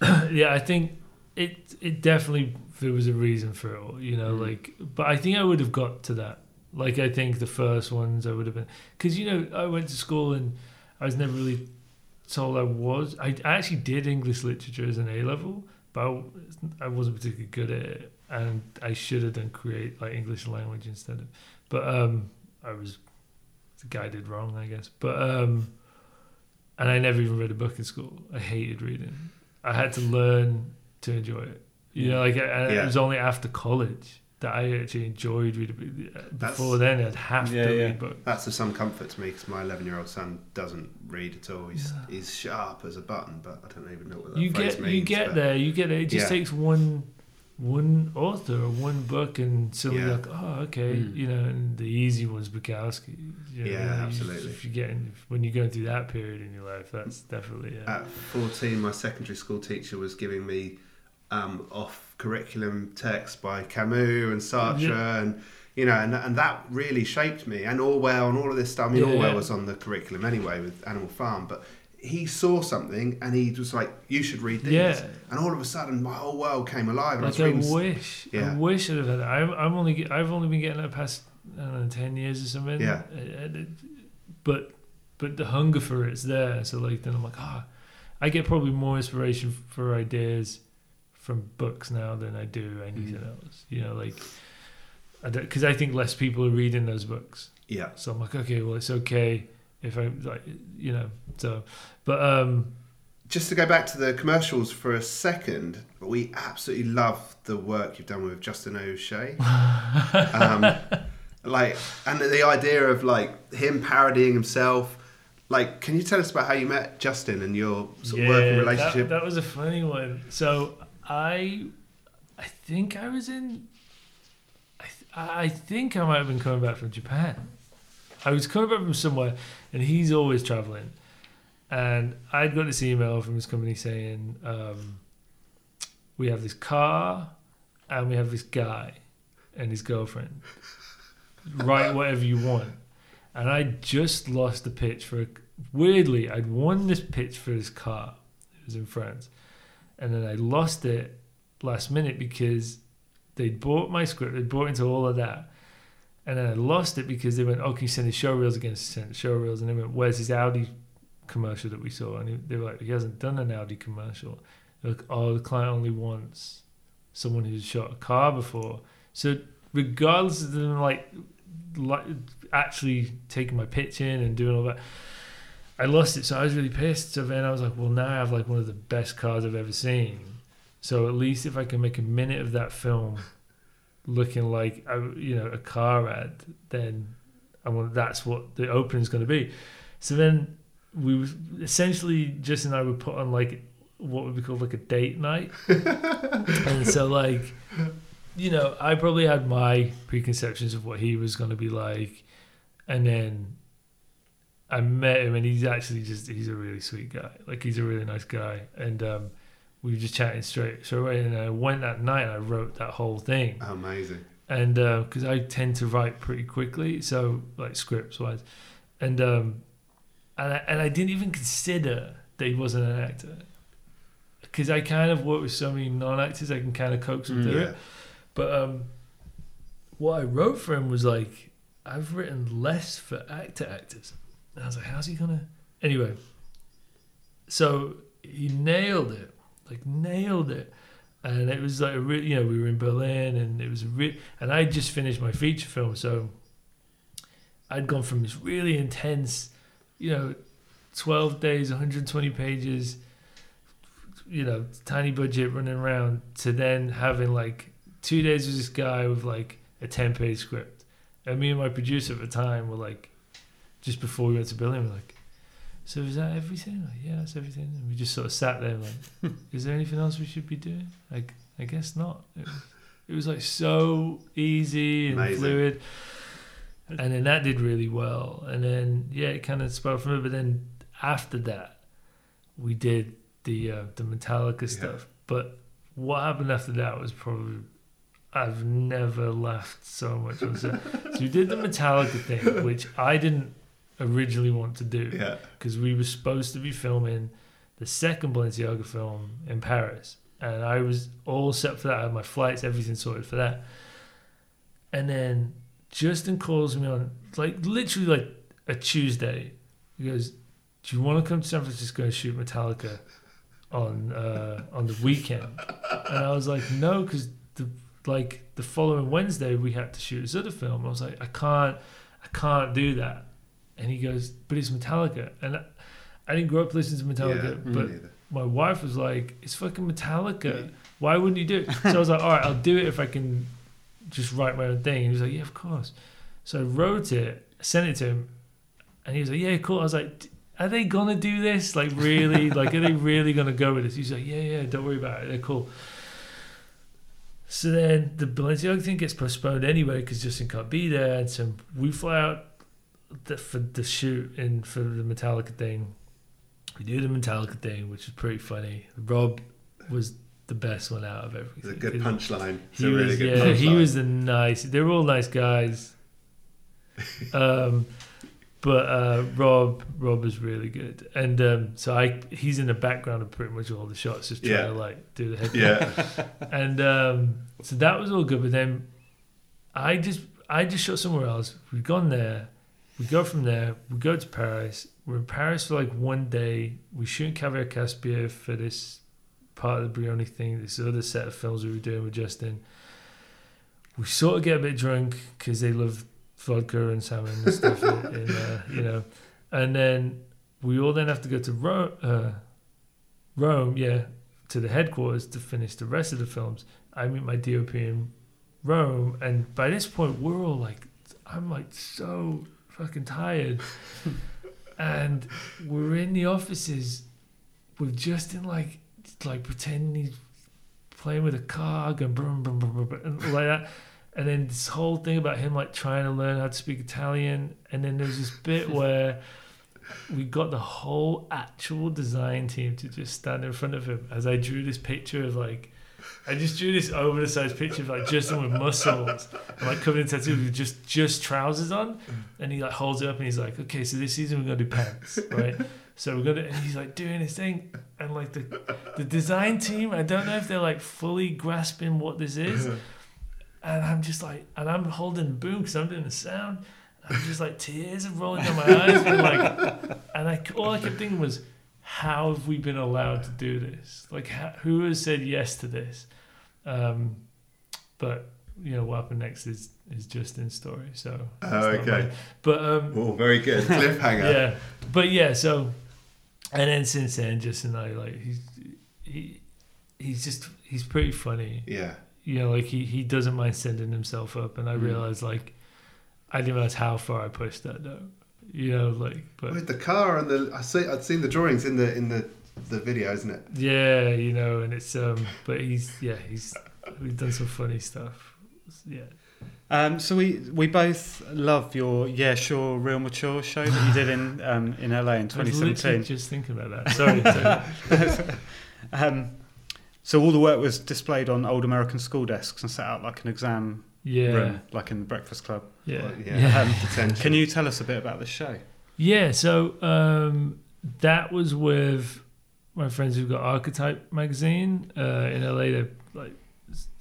thinner. <clears throat> yeah. I think it it definitely there was a reason for it all, you know. Mm. Like, but I think I would have got to that. Like, I think the first ones I would have been because you know I went to school and I was never really told I was. I, I actually did English literature as an A level, but I, I wasn't particularly good at it, and I should have done create like English language instead of. But um, I was guided wrong, I guess. But um, and I never even read a book in school. I hated reading. I had to learn to enjoy it. You know, like and Yeah. it was only after college that I actually enjoyed reading. Before That's- then, I'd have Yeah, to yeah. read books. That's of some comfort to me because my 11 year old son doesn't read at all. He's he's sharp as a button, but I don't even know what that you phrase get means. you get but- there. You get there. It just Yeah. takes one one author or one book, and suddenly Yeah. you're like, oh, okay, Mm. you know. And the easy one's Bukowski. You know, Yeah, you- absolutely. If you get when you're going through that period in your life, that's definitely yeah. At 14, my secondary school teacher was giving me um, off curriculum texts by Camus and Sartre, Yeah. and you know, and, and that really shaped me. And Orwell and all of this stuff. I mean, Yeah. Orwell was on the curriculum anyway with Animal Farm, but he saw something and he was like, "You should read these." Yeah. And all of a sudden, my whole world came alive. And Like I I was reading. wish, Yeah. I wish I'd have had that. I'm, I'm only, I've only been getting that past I don't know, ten years or something. Yeah. Uh, uh, But, but the hunger for it's there. So like then I'm like, ah, I get probably more inspiration for ideas from books now than I do anything Mm. else. You know, like, because I think less people are reading those books. yeah. So I'm like, okay, well, it's okay if I like, you know. So, but um, just to go back to the commercials for a second, we absolutely love the work you've done with Justin O'Shea. <laughs> um, like, and the idea of like him parodying himself. Like, can you tell us about how you met Justin and your sort of working that- relationship? That, was a funny one. So I, I think I was in. I, I think I might have been coming back from Japan. I was coming back from somewhere, and he's always traveling. And I'd got this email from his company saying, um, we have this car, and we have this guy and his girlfriend. Write whatever you want. And I just lost the pitch for. Weirdly, I'd won this pitch for his car. It was in France, and then I lost it last minute because they'd bought my script. they'd bought into all of that. And then I lost it because they went, oh, can you send his show reels again? Send show reels. And they went, where's his Audi commercial that we saw? And he, they were like, he hasn't done an Audi commercial. Like, oh, the client only wants someone who's shot a car before. So regardless of them like, like actually taking my pitch in and doing all that, I lost it. So I was really pissed. So then I was like, well, now I have like one of the best cars I've ever seen. So at least if I can make a minute of that film looking like a, you know a car ad, then I want that's what the opening is going to be. So then we was essentially just and I would put on like what would be called like a date night, <laughs> and so like you know I probably had my preconceptions of what he was going to be like, and then I met him and he's actually just he's a really sweet guy. Like he's a really nice guy, and um, we were just chatting straight straight away. And I went that night and I wrote that whole thing. Amazing. And because uh, I tend to write pretty quickly, so like scripts wise, and um, and I, and I didn't even consider that he wasn't an actor because I kind of work with so many non-actors. I can kind of coax them Mm, through yeah. it. But um, what I wrote for him was like, I've written less for actor actors. And I was like, how's he gonna? Anyway, so he nailed it, like nailed it, and it was like a re- you know we were in Berlin and it was a re- and I just finished my feature film, so I'd gone from this really intense, you know, twelve days, 120 pages, you know, tiny budget running around to then having like two days with this guy with like a 10 page script. And me and my producer at the time were like, just before we went to Berlin, we're like, so is that everything? Like, yeah, that's everything. And we just sort of sat there like, <laughs> is there anything else we should be doing? Like, I guess not. It was, it was like so easy and Amazing. fluid. And then that did really well. And then, yeah, it kind of spelled from it. But then after that, we did the uh, the Metallica Yeah. stuff. But what happened after that was probably I've never laughed so much on set. so we did the Metallica thing, <laughs> which I didn't originally want to do Yeah. because we were supposed to be filming the second Balenciaga film in Paris, and I was all set for that. I had my flights, everything sorted for that. And then Justin calls me on like literally like a Tuesday. He goes, "Do you want to come to San Francisco and shoot Metallica on uh, on the weekend?" And I was like, "No, because the like the following Wednesday we had to shoot this other film." I was like, "I can't, I can't do that." And he goes, "But it's Metallica," and I, I didn't grow up listening to Metallica, yeah. but Neither. my wife was like, "It's fucking Metallica. Why wouldn't you do it?" So I was like, "All right, I'll do it if I can just write my own thing." And he was like, "Yeah, of course." So I wrote it, sent it to him, and he was like, "Yeah, cool." I was like, "Are they gonna do this? Like, really? <laughs> like, are they really gonna go with this?" He's like, "Yeah, yeah, don't worry about it. They're cool." So then the Balenciaga thing gets postponed anyway because Justin can't be there, and so we fly out the, for the shoot and for the Metallica thing. We do the Metallica thing, which is pretty funny. Rob was the best one out of everything. It's a good punchline. He a really good yeah, punchline. he was a nice. They were all nice guys. <laughs> Um, but uh, Rob, Rob was really good, and um, so I, he's in the background of pretty much all the shots, just trying Yeah. to like do the head. Yeah. and um, so that was all good. But then I just I just shot somewhere else. We've gone there. We go from there. We go to Paris. We're in Paris for like one day. We shoot in Caviar Kaspia for this part of the Brioni thing. This other set of films we were doing with Justin. We sort of get a bit drunk because they love vodka and salmon and stuff. <laughs> in, uh, you know, and then we all then have to go to Rome. Uh, Rome, yeah, to the headquarters to finish the rest of the films. I meet my DOP in Rome, and by this point, we're all like, I'm like so fucking tired, <laughs> and we're in the offices with Justin like like pretending he's playing with a car, going brum, brum, brum, brum, brum, and like that. And then this whole thing about him like trying to learn how to speak Italian, and then there's this bit <laughs> where we got the whole actual design team to just stand in front of him as I drew this picture of like I just drew this over the sized picture of like Justin with muscles and like covered in tattoos with just just trousers on, and he like holds it up and he's like, okay, so this season we're gonna do pants, right? <laughs> So we're gonna, and he's like doing his thing, and like the the design team, I don't know if they're like fully grasping what this is, <laughs> and I'm just like, and I'm holding boom because I'm doing the sound. I'm just like tears are rolling down my eyes, and like, and I all I kept thinking was, how have we been allowed to do this? Like, how, who has said yes to this? Um, but you know what happened next is is Justin's story. So Oh, okay. But um, Oh, very good. <laughs> Cliffhanger. yeah, but yeah. So and then since then, Justin and I like he's he he's just he's pretty funny. Yeah. You know, like he he doesn't mind sending himself up, and I Mm. realized like I didn't realize how far I pushed that though. You know, like but With the car and the, I see, I'd seen the drawings in the in the the video, isn't it? Yeah, you know, and it's um, but he's yeah, he's we've done some funny stuff. Yeah, Um, so we we both love your yeah sure real mature show that you did in <laughs> um, in LA in I 2017. just thinking about that. Sorry. sorry. <laughs> um, so all the work was displayed on old American school desks and set out like an exam Yeah, room, like in the Breakfast Club. yeah, Well, yeah. yeah. Um, Potential. can you tell us a bit about the show? Yeah, so um, that was with my friends who've got Archetype magazine uh, in LA. They're like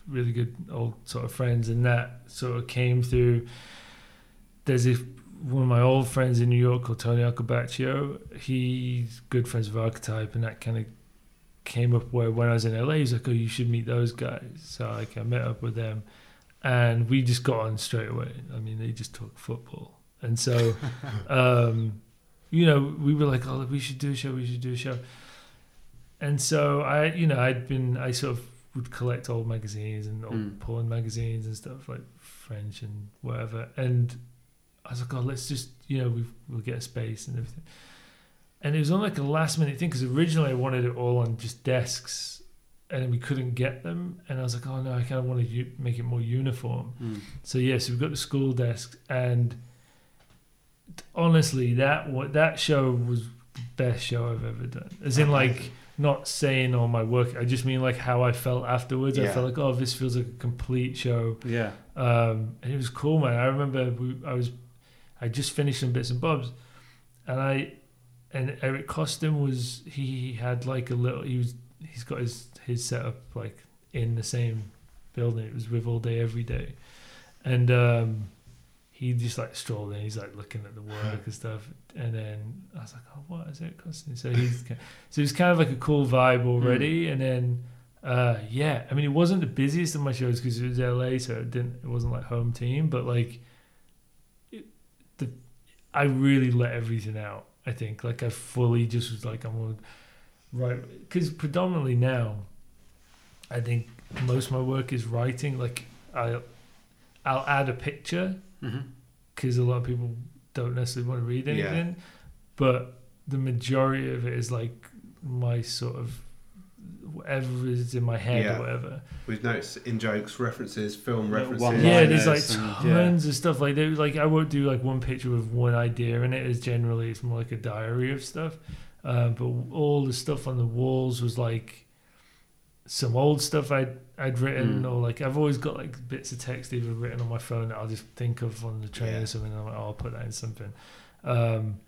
really good old sort of friends, and that sort of came through. There's a, one of my old friends in New York called Tony Alcabaccio. He's good friends with Archetype, and that kind of came up where when I was in LA, he's like, "Oh, you should meet those guys." So like I met up with them, and we just got on straight away. I mean, they just talk football, and so <laughs> um, you know, we were like, oh, we should do a show, we should do a show. And so I, you know, I'd been, I sort of would collect old magazines and old Mm. porn magazines and stuff like French and whatever. And I was like, oh, let's just, you know, we've, we'll get a space and everything. And it was on like a last minute thing because originally I wanted it all on just desks and we couldn't get them. And I was like, oh no, I kind of want to u- make it more uniform. So yes, we've got the school desks. and honestly, that that show was the best show I've ever done. As in, like, not saying all my work. I just mean like how I felt afterwards. I felt like, oh, this feels like a complete show, Yeah. um, and it was cool, man. I remember we, I was, I just finished some bits and bobs, and I, and Eric Koston was he had like a little. He was he's got his his setup like in the same building. It was with all day every day, and um, he just like strolled in. He's like looking at the work and stuff, and then I was like, "Oh, what is it Koston?" So he's ki- so it was kind of like a cool vibe already, and then. Uh, yeah, I mean, it wasn't the busiest of my shows because it was LA, so it didn't. It wasn't like home team, but like, it, the I really let everything out. I think like I fully just was like I'm gonna right because predominantly now, I think most of my work is writing. Like I, I'll add a picture because a lot of people don't necessarily want to read Yeah. anything, but the majority of it is like my sort of whatever is in my head Yeah. or whatever. We've noticed in jokes, references, film references. Yeah, there's like and- yeah. tons of stuff like there. Like I won't do like one picture with one idea in it. Is generally it's more like a diary of stuff. Um, but all the stuff on the walls was like some old stuff I'd I'd written, Mm. or like I've always got like bits of text either written on my phone that I'll just think of on the train Yeah. or something. And I'm like, oh, I'll put that in something. Um,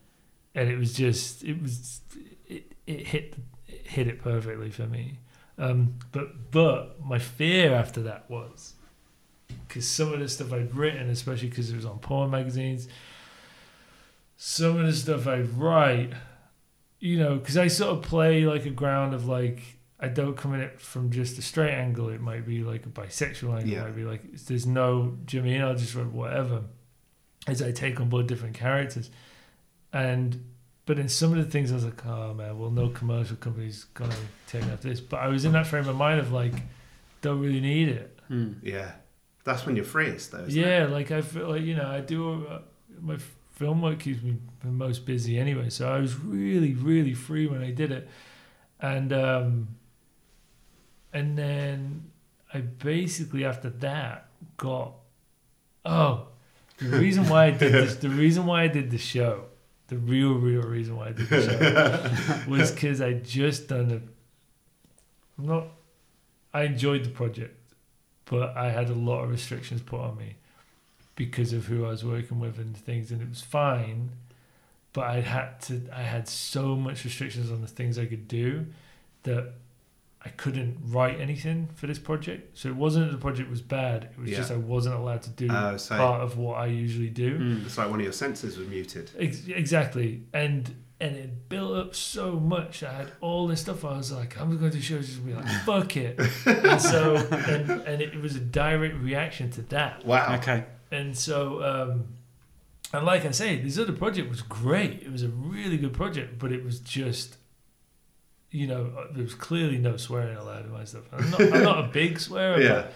and it was just it was it, it hit it hit it perfectly for me. Um, but but my fear after that was because some of the stuff I'd written, especially because it was on porn magazines, some of the stuff I'd write, you know, because I sort of play like a ground of like I don't come at it from just a straight angle. It might be like a bisexual angle. Yeah. It might be like there's no. Do you know I mean I'll just write whatever as I take on board different characters, and but in some of the things I was like, oh man, well no commercial company's gonna take after this. But I was in that frame of mind of like, don't really need it. Mm. Yeah. That's when you're freest, though. Isn't Yeah, It? like I feel like you know I do uh, my film work keeps me the most busy anyway, so I was really really free when I did it, and um, and then I basically after that got oh the reason why I did this <laughs> the reason why I did the show the real real reason why I did the show <laughs> was because I just done a I'm not I enjoyed the project, but I had a lot of restrictions put on me because of who I was working with and things, and it was fine. But I had to. I had so much restrictions on the things I could do that I couldn't write anything for this project. So it wasn't that the project was bad. It was Yeah. just I wasn't allowed to do Oh, so- part of what I usually do. Mm. It's like one of your senses was muted. Ex- exactly, and and it built up so much. I had all this stuff. I was like, I'm going to do shows. Just be like, <laughs> fuck it. and so, and, and it was a direct reaction to that. Wow. Okay. And so, um, and like I say, this other project was great. It was a really good project, but it was just, you know, there was clearly no swearing allowed in my stuff. I'm not, I'm not a big swearer, Yeah. but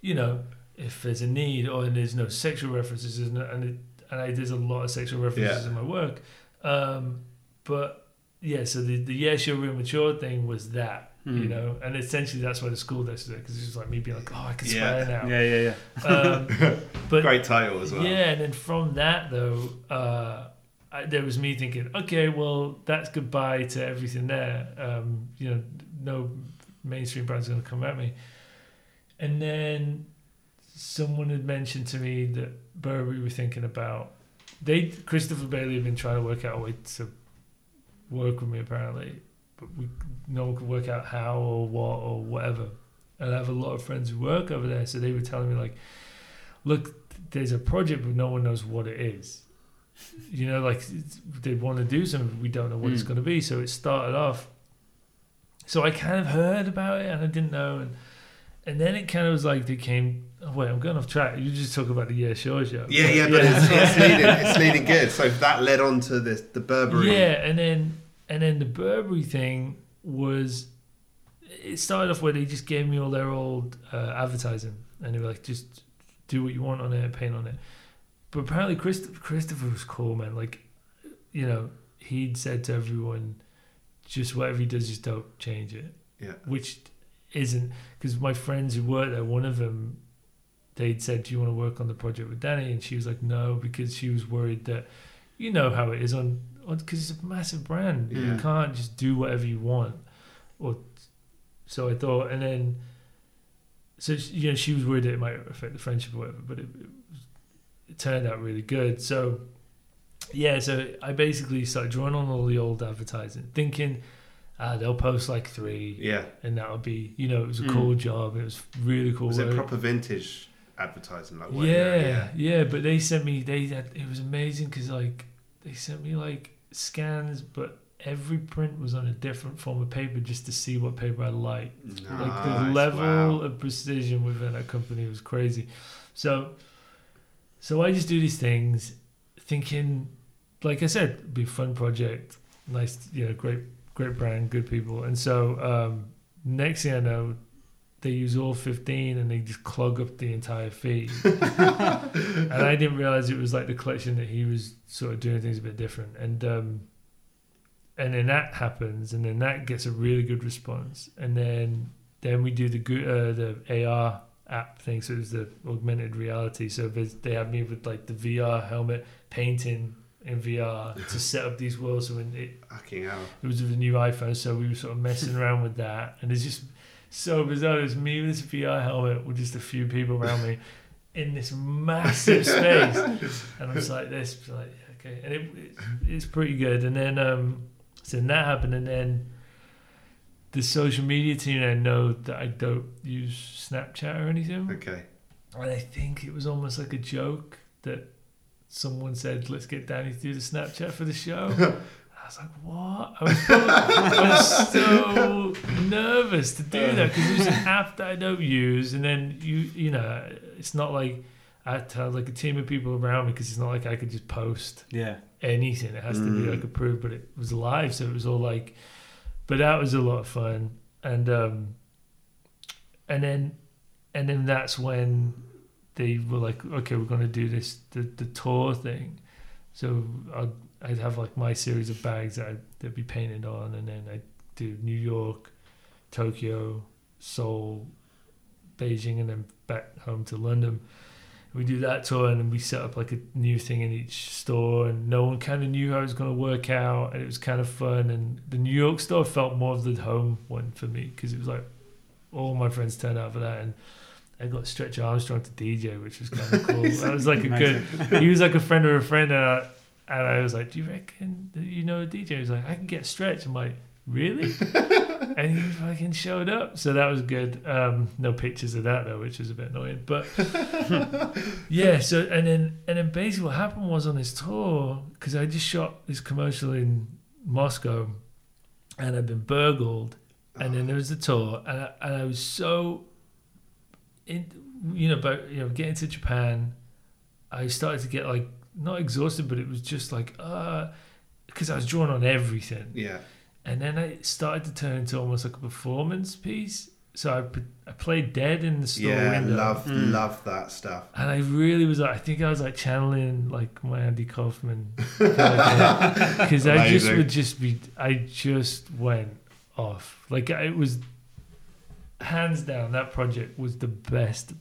you know, if there's a need or there's no sexual references, and and, it, and I, there's a lot of sexual references Yeah. in my work, um, but yeah, so the the yeah, sure, we're mature thing was that. You Mm. know, and essentially that's why the school does it because it's just like me being like, oh, I can Yeah. swear now. Yeah, yeah, yeah. Um, <laughs> but Great title as well. yeah, and then from that though, uh, I, there was me thinking, okay, well, that's goodbye to everything there. Um, you know, no mainstream brand's going to come at me. And then someone had mentioned to me that Burberry were thinking about. They Christopher Bailey had been trying to work out a way to work with me apparently, but we no one could work out how or what or whatever. And I have a lot of friends who work over there, so they were telling me like, look, there's a project, but no one knows what it is. You know, like they want to do something, we don't know what it's Mm. going to be. So it started off. So I kind of heard about it, and I didn't know, and and then it kind of was like they came. Oh, wait, I'm going off track. You just talk about the Yeah Sure show. Yeah, yeah, but It's, it's <laughs> leading. It's leading good. So that led on to this the Burberry. Yeah, and then and then the Burberry thing was it started off where they just gave me all their old uh, advertising, and they were like, just do what you want on it, paint on it. But apparently, Christ- Christopher was cool, man. Like, you know, he'd said to everyone, just whatever he does, just don't change it. Yeah. Which isn't because my friends who worked there, one of them, they'd said, "Do you want to work on the project with Danny?" And she was like, "No," because she was worried that, you know how it is on because it's a massive brand. Yeah. You can't just do whatever you want. Or so I thought, and then so she- you know she was worried that it might affect the friendship or whatever, but it, it, turned out really good. So yeah, so I basically started drawing on all the old advertising, thinking. Uh, they'll post like three, Yeah. and that would be, you know, it was a Mm. cool job. It was really cool. Was it proper vintage advertising? Like what Yeah, yeah, But they sent me. They had, it was amazing because like they sent me like scans, but every print was on a different form of paper just to see what paper I liked. Nice. Like the level Wow. of precision within that company was crazy. So, so I just do these things, thinking, like I said, be a fun project, nice, you know, great, great brand, good people, and so um, next thing I know, they use all fifteen and they just clog up the entire feed. <laughs> and I didn't realize it was like the collection that he was sort of doing things a bit different, and um, and then that happens, and then that gets a really good response, and then then we do the uh, the AR app thing, so it was the augmented reality. So they had me with like the VR helmet painting in VR to <laughs> set up these worlds. So when it, Fucking hell. it was with the new iPhone, so we were sort of messing <laughs> around with that, and it's just so bizarre. It's me with this VR helmet with just a few people around me <laughs> in this massive space, and I'm just like this, like okay, and it, it it's pretty good. And then um, so then that happened, and then the social media team. I know that I don't use Snapchat or anything, Okay. and I think it was almost like a joke that someone said, "Let's get Danny to do the Snapchat for the show." <laughs> I was like, "What?" I was, I was so nervous to do that because it's an app that I don't use, and then you, you know, it's not like I had to have like a team of people around me because it's not like I could just post Yeah. anything. It has to be Mm. like approved, but it was live, so it was all like. But that was a lot of fun, and um, and then, and then that's when they were like, okay, we're gonna do this the the tour thing. So I'd I'd have like my series of bags that I'd, that'd be painted on, and then I'd do New York, Tokyo, Seoul, Beijing, and then back home to London we do that tour and we set up like a new thing in each store and no one kind of knew how it was going to work out and it was kind of fun and the new york store felt more of the home one for me because it was like all my friends turned out for that, and I got Stretch Armstrong to DJ, which was kind of <laughs> cool. that was like a good. He was like a friend of a friend, and I, and I was like, "Do you reckon that you know a DJ?" He was like, "I can get Stretch." I'm like, "Really?" <laughs> and he fucking showed up, so that was good. Um, no pictures of that though, which was a bit annoying. But <laughs> yeah, so and then and then basically what happened was on this tour because I just shot this commercial in Moscow, and I'd been burgled, and then there was the tour, and I, and I was so, in you know, but you know, getting to Japan, I started to get like not exhausted, but it was just like uh, because I was drawn on everything, Yeah. And then it started to turn into almost like a performance piece. So I, I played dead in the store Yeah, window. love Mm. love that stuff. And I really was like, I think I was like channeling like my Andy Kaufman. Because <laughs> I just would just be, I just went off. Like it was, hands down, that project was the best,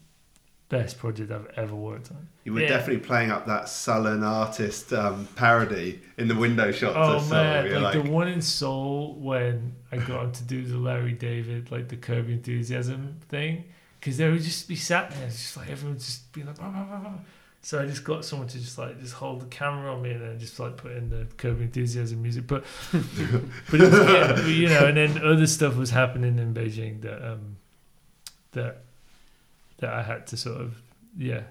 best project I've ever worked on. You were Yeah. definitely playing up that sullen artist um, parody in the window shots. Oh saw. man, like, like, the one in Seoul when I got him to do the Larry David, like the Curb Enthusiasm thing, because they would just be sat there, it's just like everyone just be like, blah, blah, blah. so I just got someone to just like just hold the camera on me and then just like put in the Curb Enthusiasm music, but <laughs> but it was, yeah, but, you know, and then other stuff was happening in Beijing that um that that I had to sort of yeah.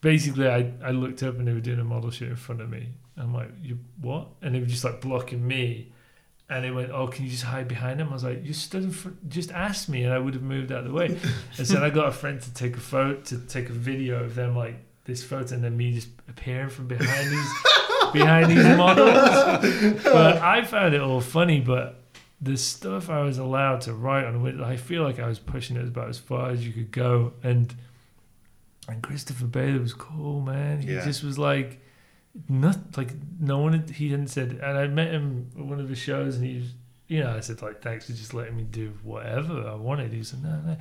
Basically, I, I looked up and they were doing a model shoot in front of me. I'm like, you what? And they were just like blocking me. And they went, oh, can you just hide behind him? I was like, you stood in front, just ask me, and I would have moved out of the way. <laughs> and so I got a friend to take a photo, to take a video of them like this photo, and then me just appearing from behind these behind these <laughs> models. <laughs> But I found it all funny. But the stuff I was allowed to write on, I feel like I was pushing it about as far as you could go. And and Christopher Bailey was cool, man. He Yeah. just was like, not like no one. Had, he hadn't said, and I met him at one of the shows, and he was, you know, I said like, thanks for just letting me do whatever I wanted. He said, no, no.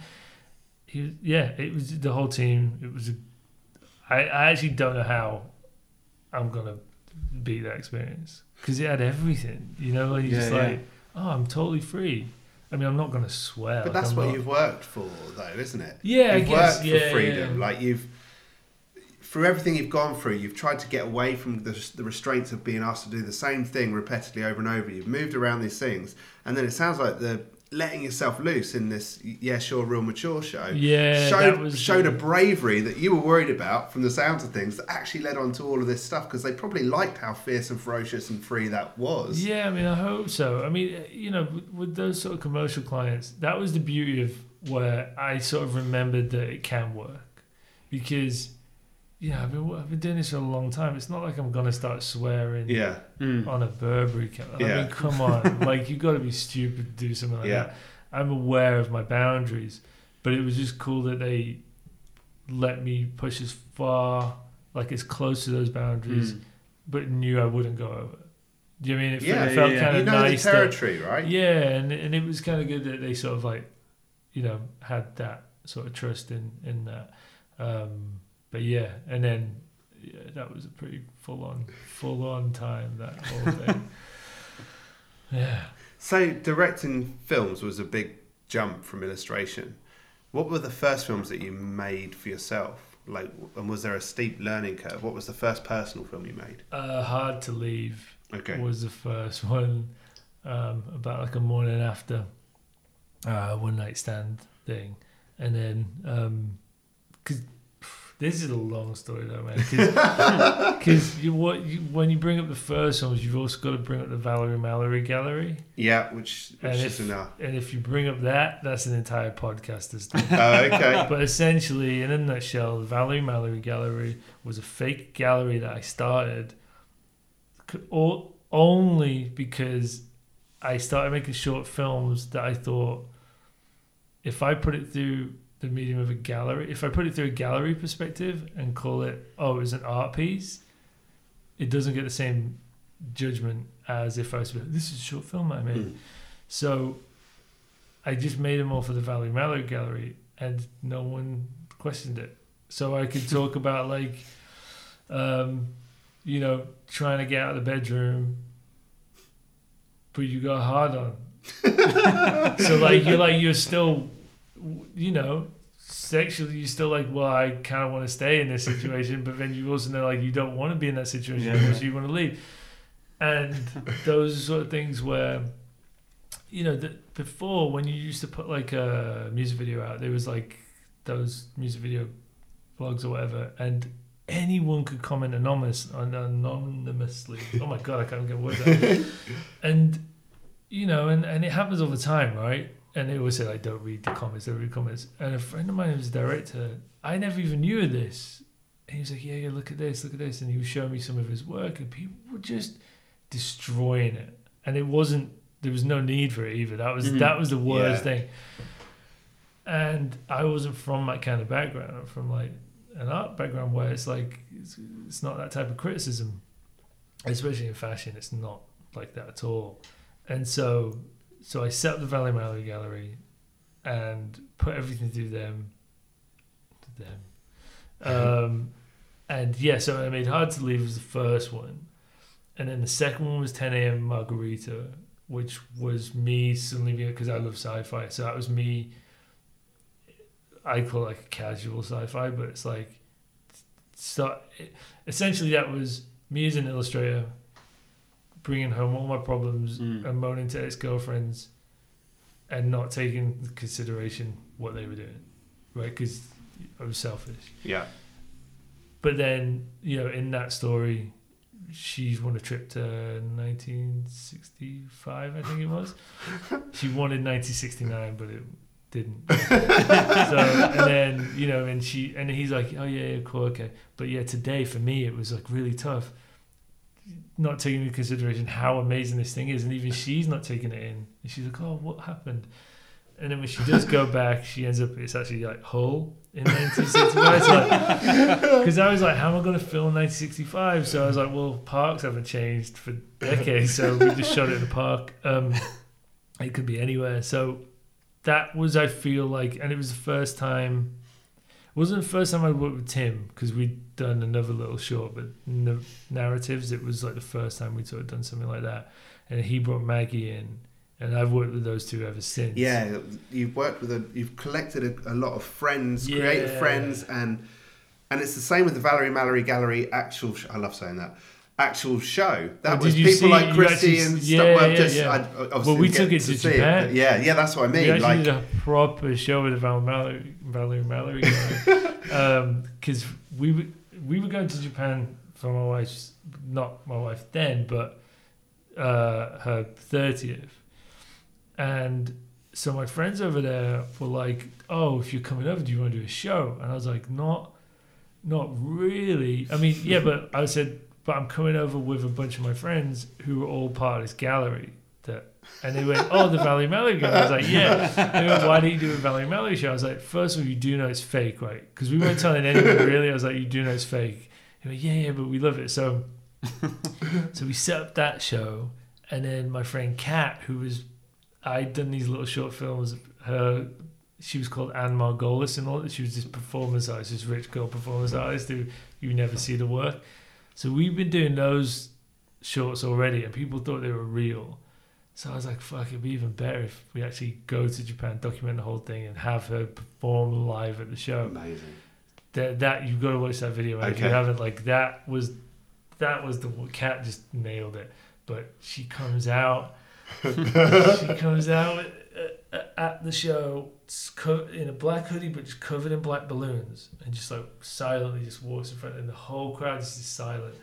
He, was, yeah, it was the whole team. It was. A, I, I actually don't know how I'm gonna beat that experience because it had everything. You know, like you Yeah, just yeah. like, oh, I'm totally free. I mean, I'm not gonna swear. but like, that's I'm what not- you've worked for, though, isn't it? Yeah, you've I guess. worked yeah, for freedom. yeah. Like you've through everything you've gone through, you've tried to get away from the, the restraints of being asked to do the same thing repeatedly over and over. You've moved around these things, and then it sounds like the letting yourself loose in this yeah sure real mature show Yeah, showed that was showed a bravery that you were worried about from the sounds of things that actually led on to all of this stuff because they probably liked how fierce and ferocious and free that was. Yeah, I mean, I hope so. I mean, uh, you know, with, with those sort of commercial clients, that was the beauty of where I sort of remembered that it can work because, you know, I've been, I've been doing this for a long time. It's not like I'm gonna start swearing Yeah. Mm. on a Burberry. Ca- I mean, come on, <laughs> like you got to be stupid to do something like Yeah. that. I'm aware of my boundaries, but it was just cool that they let me push as far, like as close to those boundaries, Mm. but knew I wouldn't go over. Do you mean it, fe- Yeah, it felt yeah, yeah. kind You of know nice? the that- territory, right? yeah, and and it was kind of good that they sort of like, you know, had that sort of trust in in that. Um, but yeah, and then yeah, that was a pretty full on full on time that whole thing. <laughs> yeah. So directing films was a big jump from illustration. What were the first films that you made for yourself? Like, and was there a steep learning curve? What was the first personal film you made? Uh, Hard to Leave Okay. was the first <laughs> one um, about like a morning after uh, one night stand thing, and then because this is a long story though, man. Because <laughs> you what you, when you bring up the first ones, you've also got to bring up the Valerie Mallory Gallery, Yeah, which which And is if- enough. and if you bring up that, that's an entire podcast. As Oh, okay. <laughs> but essentially, in a nutshell, the Valerie Mallory Gallery was a fake gallery that I started o- only because I started making short films that I thought if I put it through the medium of a gallery, if I put it through a gallery perspective and call it, oh, it was an art piece, it doesn't get the same judgment as if I was, this is a short film I made. Mm. So I just made them all for the Valley Mallory Gallery, and no one questioned it. So I could talk about like, um, you know, trying to get out of the bedroom, but you got hard on. <laughs> so like you're like you're still you know, sexually, you're still like, well, I kind of want to stay in this situation, but then you also know like you don't want to be in that situation, Yeah. anymore, so you want to leave. And those are sort of things where, you know, that before when you used to put like a music video out, there was like those music video blogs or whatever, and anyone could comment anonymous, anonymously. Oh my god, I can't get words out. <laughs> and you know, and, and it happens all the time, right? And they always say like, "Don't read the comments, don't read the comments." And a friend of mine who was a director, I never even knew of this. And he was like, "Yeah, yeah, look at this, look at this," and he was showing me some of his work, and people were just destroying it. And it wasn't. There was no need for it either. That was Mhm. that was the worst Yeah. thing. And I wasn't from that kind of background. I'm from like an art background where it's like it's, it's not that type of criticism, especially in fashion. It's not like that at all. And so, so I set up the Valley Mallory Gallery, and put everything through them. To them. <laughs> Um, and yeah, so I made Hard to Leave was the first one, and then the second one was 10 a.m. Margarita, which was me suddenly because I love sci-fi. So that was me. I call it like a casual sci-fi, but it's like, so essentially that was me as an illustrator, bringing home all my problems Mm. and moaning to ex-girlfriends, and not taking into consideration what they were doing, right? Because I was selfish. Yeah. But then, you know, in that story, she's won a trip to 1965, I think it was. <laughs> she wanted 1969, but it didn't. <laughs> so, and then, you know, and she, and he's like, oh, yeah, yeah, cool, okay. But yeah, today for me, it was like really tough. Not taking into consideration how amazing this thing is, and even she's not taking it in. And she's like, "Oh, what happened?" And then when she does go back, she ends up it's actually like Hull in 1965. It's like, because I was like, how am I going to film 1965? So I was like, well, parks haven't changed for decades, so we just shot it in the park. Um, it could be anywhere. So that was, I feel like, and it was the first time. It wasn't the first time I worked with Tim because we'd done another little short, but no narratives. It was like the first time we'd sort of done something like that, and he brought Maggie in, and I've worked with those two ever since. Yeah, you've worked with a, you've collected a, a lot of friends, Yeah. creative friends, and and it's the same with the Valerie Mallory Gallery actual. Sh- I love saying that actual show. That was people see- like you Christy actually- and yeah, stuff. Well, yeah, just yeah. I, Well, we took it to see Japan. but yeah, yeah, that's what I We mean. actually Like, did a proper show with the Val Mallory, Valerie Mallory guy. <laughs> Because we, were- we were going to Japan for my wife's, not my wife then, but uh, her 30th. And so my friends over there were like, oh, if you're coming over, do you want to do a show? And I was like, not, not really. I mean, yeah, but I said, but I'm coming over with a bunch of my friends who were all part of this gallery. That, and they went, oh, the Valley Mallory guy. I was like, yeah. They went, why don't you do a Valley Mallory show? I was like, first of all, you do know it's fake, right? Because we weren't telling anyone really. I was like, you do know it's fake. They went, yeah, yeah, but we love it. So, so we set up that show, and then my friend Kat, who was, I'd done these little short films. Her, she was called Anne Margolis, and all that. She was this performance artist, this rich girl performance artist who you never see the work. So we've been doing those shorts already, and people thought they were real. So I was like, fuck, it'd be even better if we actually go to Japan, document the whole thing, and have her perform live at the show. amazing. That that you've got to watch that video. man. If you haven't, like that was that was the cat just nailed it. But she comes out, <laughs> she comes out Uh, uh, at the show co- in a black hoodie, but just covered in black balloons, and just like silently just walks in front, and the whole crowd is just silent.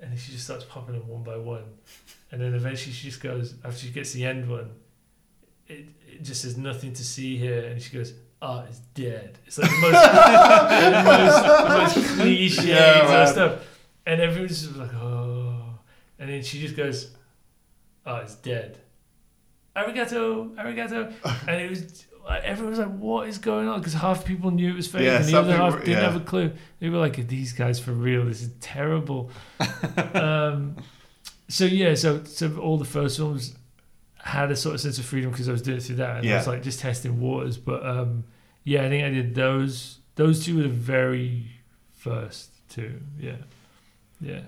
And then she just starts popping them one by one, and then eventually she just goes after she gets the end one. It, it just says nothing to see here, and she goes, ah, "Art is dead." It's like the most, <laughs> the most, the most cliche Yeah, stuff, and everyone's just like, "Oh," and then she just goes, ah, "Art is dead." Arigato, arigato, <laughs> and it was like, everyone was like, "What is going on?" Because half the people knew it was fake, Yeah, and the other half didn't yeah. have a clue. They were like, "Are these guys for real? This is terrible." <laughs> um, so yeah, so so all the first films had a sort of sense of freedom because I was doing it through that, and I was like just testing waters. But um, yeah, I think I did those. Those two were the very first two. Yeah, yeah.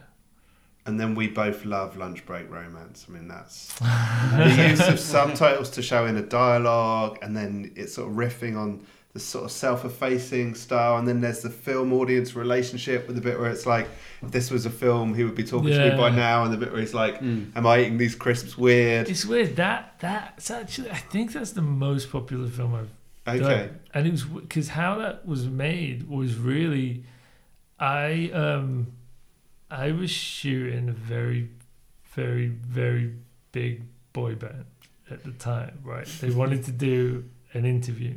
And then we both love lunch break romance. I mean, that's <laughs> the use of subtitles to show in a dialogue, and then it's sort of riffing on the sort of self-effacing style, and then there's the film audience relationship with the bit where it's like, if this was a film, he would be talking to me by now, and the bit where he's like, Mm. "Am I eating these crisps weird?" It's weird that that's actually I think that's the most popular film I've Okay, done. and it was because how that was made was really, I um, I was shooting a very, very, very big boy band at the time. Right, they <laughs> wanted to do an interview,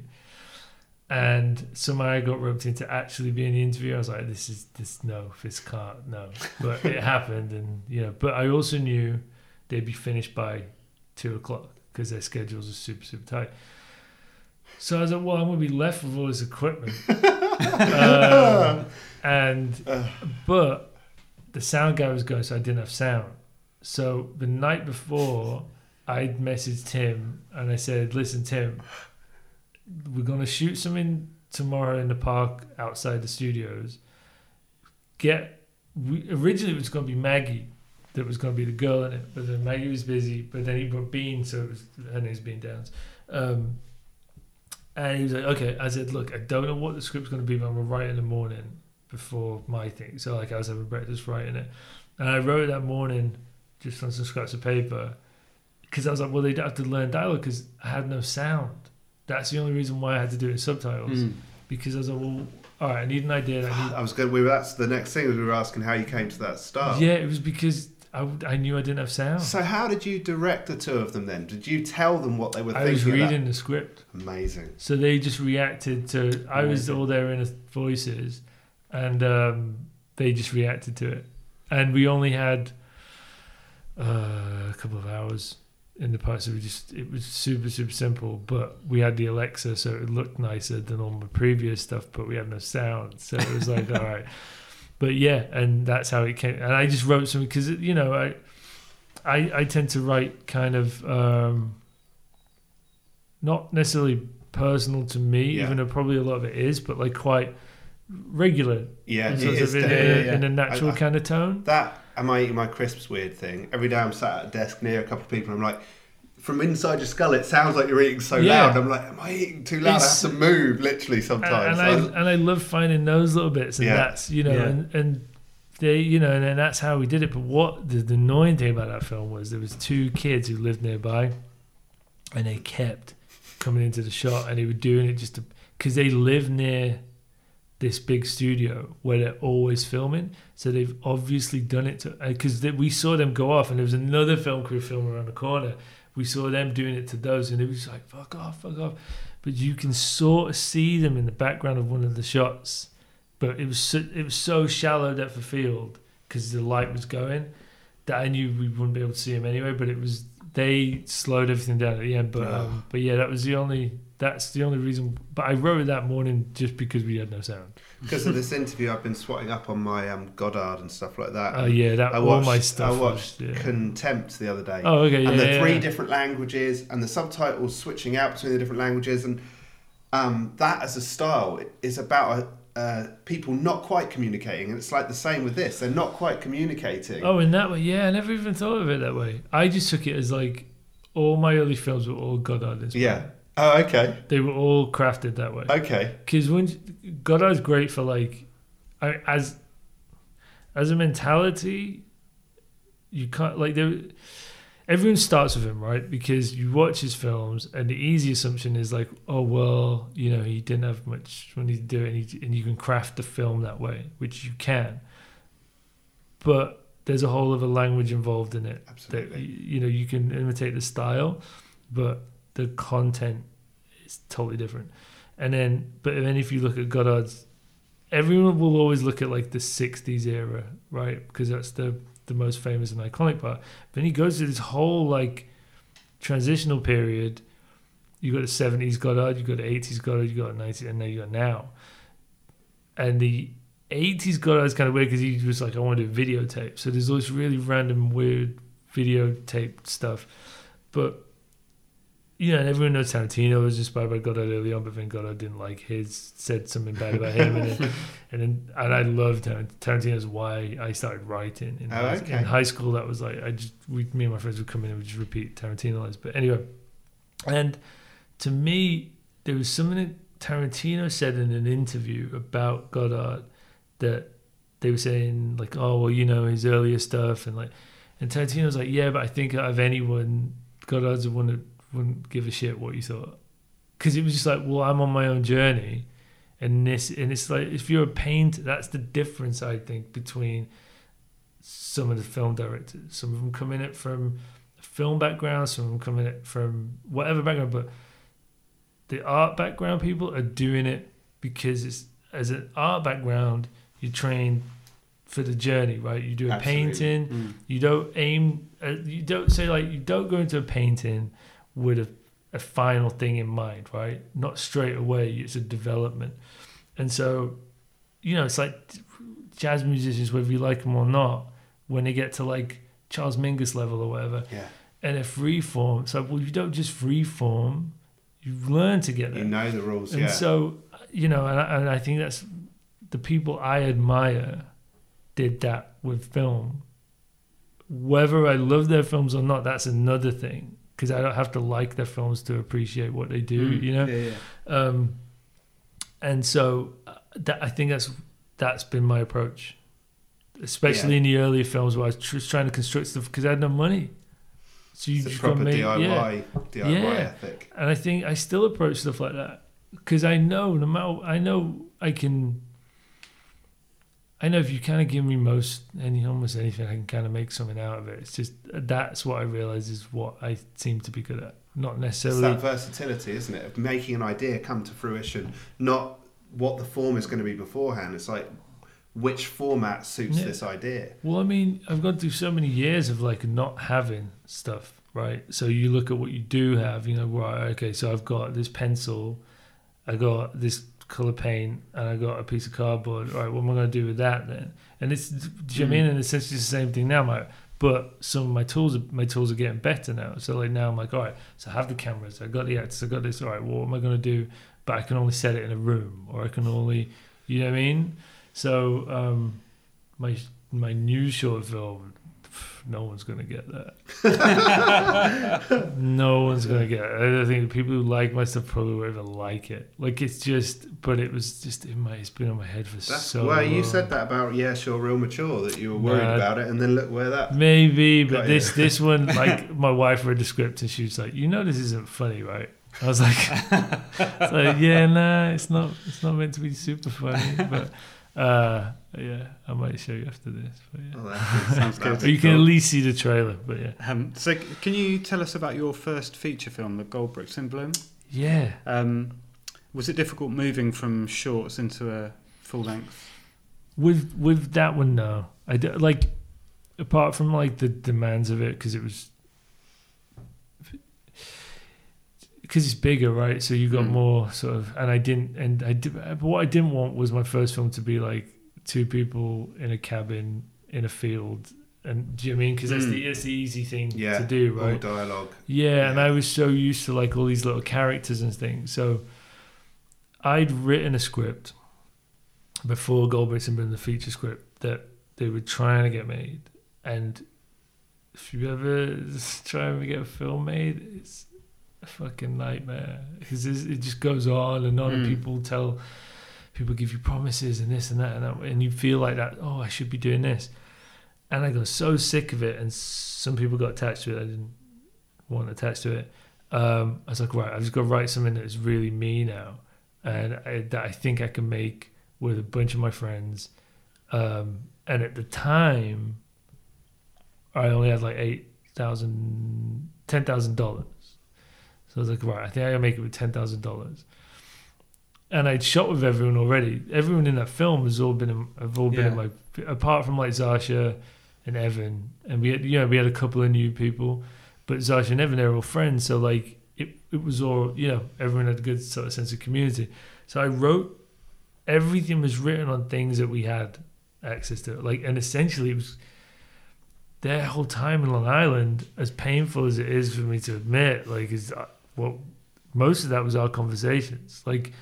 and somehow I got roped into actually being the interview. I was like, this is this no, this can't no, but it <laughs> happened, and you know. But I also knew they'd be finished by two o'clock because their schedules are super super tight. So I was like, well, I'm gonna be left with all this equipment, <laughs> um, and Ugh. but the sound guy was going, so I didn't have sound. So the night before, I messaged Tim and I said, "Listen, Tim, we're gonna shoot something tomorrow in the park outside the studios. Get we, originally it was gonna be Maggie." That was going to be the girl in it, but then Maggie was busy. But then he brought Bean, so it was, her name's Bean Downs. Um, and he was like, okay. I said, look, I don't know what the script's going to be, but I'm going to write in the morning before my thing. So, like, I was having breakfast writing it. And I wrote it that morning just on some scraps of paper because I was like, well, they'd have to learn dialogue because I had no sound. That's the only reason why I had to do it in subtitles Mm. because I was like, well, all right, I need an idea. I need, <sighs> I was going. We were, that's the next thing. We were asking how you came to that start. yeah, it was because I, I knew I didn't have sound. So how did you direct the two of them then? Did you tell them what they were I thinking? was reading the script. Amazing. So they just reacted to. I was Amazing. all their inner voices, and um, they just reacted to it. And we only had uh, a couple of hours in the part, so we just it was super super simple. But we had the Alexa, so it looked nicer than all my previous stuff. But we had no sound, so it was like <laughs> all right. But yeah, and that's how it came. And I just wrote something because you know I, I I tend to write kind of. Um, not necessarily personal to me, Yeah. even though probably a lot of it is, but like quite regular, Yeah, in, it sort of in, definitely- a, yeah, yeah. in a natural I- I- kind of tone. That am I eating my crisps weird thing. Every day I'm sat at a desk near a couple of people. I'm like, from inside your skull, it sounds like you're eating so Yeah. loud. I'm like, am I eating too loud? It's- I have to move literally sometimes. and I So- and I love finding those little bits, and Yeah. that's you know, Yeah. and and they you know, and, then that's how we did it. But what the, the annoying thing about that film was there was two kids who lived nearby, and they kept coming into the shot, and they were doing it just because they live near this big studio where they're always filming. So they've obviously done it to because we saw them go off, and there was another film crew filming around the corner. We saw them doing it to those, and it was like fuck off, fuck off. But you can sort of see them in the background of one of the shots. But it was so, it was so shallow depth of field because the light was going that I knew we wouldn't be able to see them anyway. But it was they slowed everything down at the end. But um, but yeah, that was the only that's the only reason. But I wrote it that morning just because we had no sound. because of this interview, I've been swatting up on my um, Godard and stuff like that. Oh yeah, that I all watched, my stuff. I was- watched yeah. Contempt the other day. Oh okay, yeah, and the yeah, three yeah. different languages and the subtitles switching out between the different languages and um, that as a style is about uh, people not quite communicating and it's like the same with this they're not quite communicating Oh, in that way, yeah. I never even thought of it that way. I just took it as like all my early films were all Godard inspired. yeah oh okay They were all crafted that way. okay because when Godard's great for like, I, as as a mentality, you can't like there. Everyone starts with him, right? Because you watch his films, and the easy assumption is like, oh well, you know, he didn't have much money to do it, and, he, and you can craft the film that way, which you can. But there's a whole other language involved in it absolutely you, you know you can imitate the style, but the content is totally different. And then, but then if you look at Godard's, everyone will always look at like the '60s era, right? Because that's the the most famous and iconic part. Then he goes to this whole like transitional period. You got the '70s Godard, you got the '80s Godard, you got the '90s, and then you got now. And the '80s Goddard is kind of weird because he was like, I want to videotape. So there's all this really random, weird videotape stuff. But you know, and everyone knows Tarantino was inspired by Godard early on, but then Godard didn't like his, said something bad about him, and then, <laughs> and then, and I loved Tar- Tarantino's why I started writing in, Oh, high, okay. in high school. That was like I just we, me and my friends would come in and would just repeat Tarantino lines. But anyway, and to me, there was something that Tarantino said in an interview about Godard that they were saying like, oh well, you know his earlier stuff, and like, and Tarantino was like, yeah, but I think out of anyone, Godard's the one that wouldn't give a shit what you thought, because it was just like, well, I'm on my own journey, and this, and it's like if you're a painter, that's the difference I think between some of the film directors. Some of them come in it from film background, some of them come in it from whatever background, but the art background people are doing it because it's as an art background, you train for the journey, right? You do a Absolutely. painting, Mm. you don't aim, uh, you don't say like you don't go into a painting with a, a final thing in mind, right? Not straight away. It's a development, and so you know it's like jazz musicians, whether you like them or not, when they get to like Charles Mingus level or whatever, Yeah. and a free form. So well, you don't just free form, you learn to get there. You know the rules, and yeah. so you know, and I, and I think that's the people I admire did that with film. Whether I love their films or not, that's another thing because I don't have to like their films to appreciate what they do. Mm, You know, Yeah, yeah. um, and so uh, that I think that's that's been my approach, especially Yeah. in the earlier films where I was tr- trying to construct stuff because I had no money. So you it's a just got proper made, DIY, yeah. DIY Yeah. ethic. And I think I still approach stuff like that because I know no matter I know I can. I know if you kind of give me most any almost anything, I can kind of make something out of it. It's just that's what I realize is what I seem to be good at, not It's necessarily. that versatility, isn't it? Of making an idea come to fruition, not what the form is going to be beforehand. It's like which format suits Yeah. this idea. Well, I mean, I've gone through so many years of like not having stuff, right? So you look at what you do have, you know, right? Okay, so I've got this pencil, I got this color paint, and I got a piece of cardboard. All right, what am I going to do with that then? And it's, do you know what I mean? And essentially it's the same thing now, mate. But some of my tools, are, my tools are getting better now. So like now I'm like, all right, so I have the cameras, I got the actors, I got this. All right, what am I going to do? But I can only set it in a room, or I can only, you know what I mean? So um, my my new short film, no one's gonna get that. <laughs> no one's gonna get it. I think people who like my stuff probably won't even like it. Like it's just, but it was just in my. It's been on my head for That's so. well, you said that about yeah, sure, real mature that you were worried Nah. about it, and then look where that. Maybe, but this you. this one, <laughs> like my wife read the script and she was like, "You know, this isn't funny, right?" I was like, <laughs> it's like "Yeah, nah, it's not. It's not meant to be super funny." But uh, yeah, I might show you after this. But yeah. Oh, that's Sounds good. Or you can at least see the trailer, but yeah. Um, so, can you tell us about your first feature film, The Gold Bricks in Bloom? Yeah. Um, was it difficult moving from shorts into a full length? With with that one, no. I d- like apart from like the demands of it because it was because it's bigger, right? So you got Mm. more sort of, and I didn't, and I did. But what I didn't want was my first film to be like two people in a cabin in a field, and do you know I mean? Because that's Mm. the it's the easy thing Yeah, to do, all right? dialogue. Yeah, and I was so used to like all these little characters and things. So I'd written a script before Goldberg's been the feature script that they were trying to get made. And if you ever try and get a film made, it's a fucking nightmare because it just goes on and on, and Mm. people tell people give you promises and this and that and that, and you feel like that. Oh, I should be doing this. And I got so sick of it, and some people got attached to it. I didn't want attached to it. Um, I was like, right, I've just got to write something that's really me now, and I, that I think I can make with a bunch of my friends. Um, and at the time, I only had like eight thousand, ten thousand dollars. So I was like, right, I think I can make it with ten thousand dollars. And I'd shot with everyone already. Everyone in that film has all been, in, have all been in Yeah. my, apart from like Zasha and Evan, and we had, you know, we had a couple of new people, but Zasha and Evan, they're all friends. So like, it, it was all, you know, everyone had a good sort of sense of community. So I wrote, everything was written on things that we had access to. Like, and essentially it was their whole time in Long Island, as painful as it is for me to admit, like, is what most of that was our conversations. Like,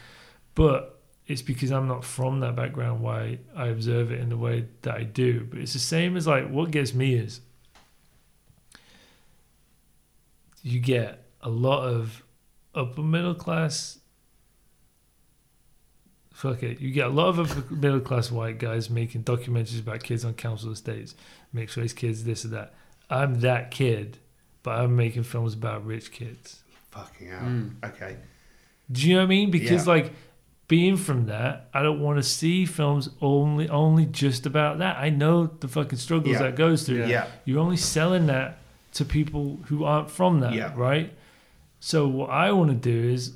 but it's because I'm not from that background why I observe it in the way that I do. But it's the same as like what gets me is you get a lot of upper middle class. Fuck it. You get a lot of upper middle class white guys making documentaries about kids on council estates, mixed race kids, this or that. I'm that kid, but I'm making films about rich kids. Fucking hell. Mm. Okay. Do you know what I mean? Because Yeah. like being from that, I don't want to see films only only just about that. I know the fucking struggles Yeah. that goes through. Yeah. You're only selling that to people who aren't from that, Yeah. right? So what I want to do is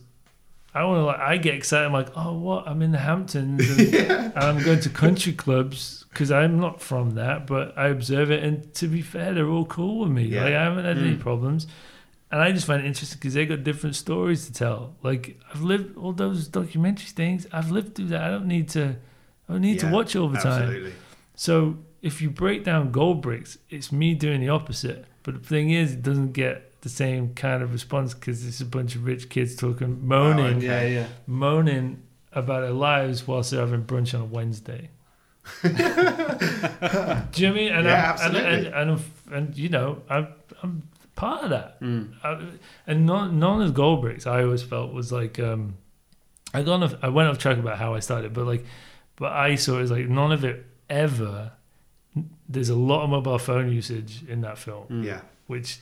I want to like I get excited. I'm like, oh, what? I'm in the Hamptons and, <laughs> and I'm going to country clubs because I'm not from that, but I observe it. And to be fair, they're all cool with me. Yeah. Like I haven't had any Mm. problems. And I just find it interesting because they got different stories to tell. Like I've lived all those documentary things. I've lived through that. I don't need to. I don't need Yeah, to watch all the time. Absolutely. So if you break down gold bricks, it's me doing the opposite. But the thing is, it doesn't get the same kind of response because it's a bunch of rich kids talking, moaning, okay. Yeah, yeah. moaning about their lives whilst they're having brunch on a Wednesday. <laughs> Do you know what I mean? And Yeah, I'm, absolutely. And, and, and, and, you know, I'm, I'm part of that. Mm. I, and none, none of the gold bricks I always felt was like um I gone off I went off track about how I started, but like but I saw it as like none of it ever there's a lot of mobile phone usage in that film, Mm. Yeah. which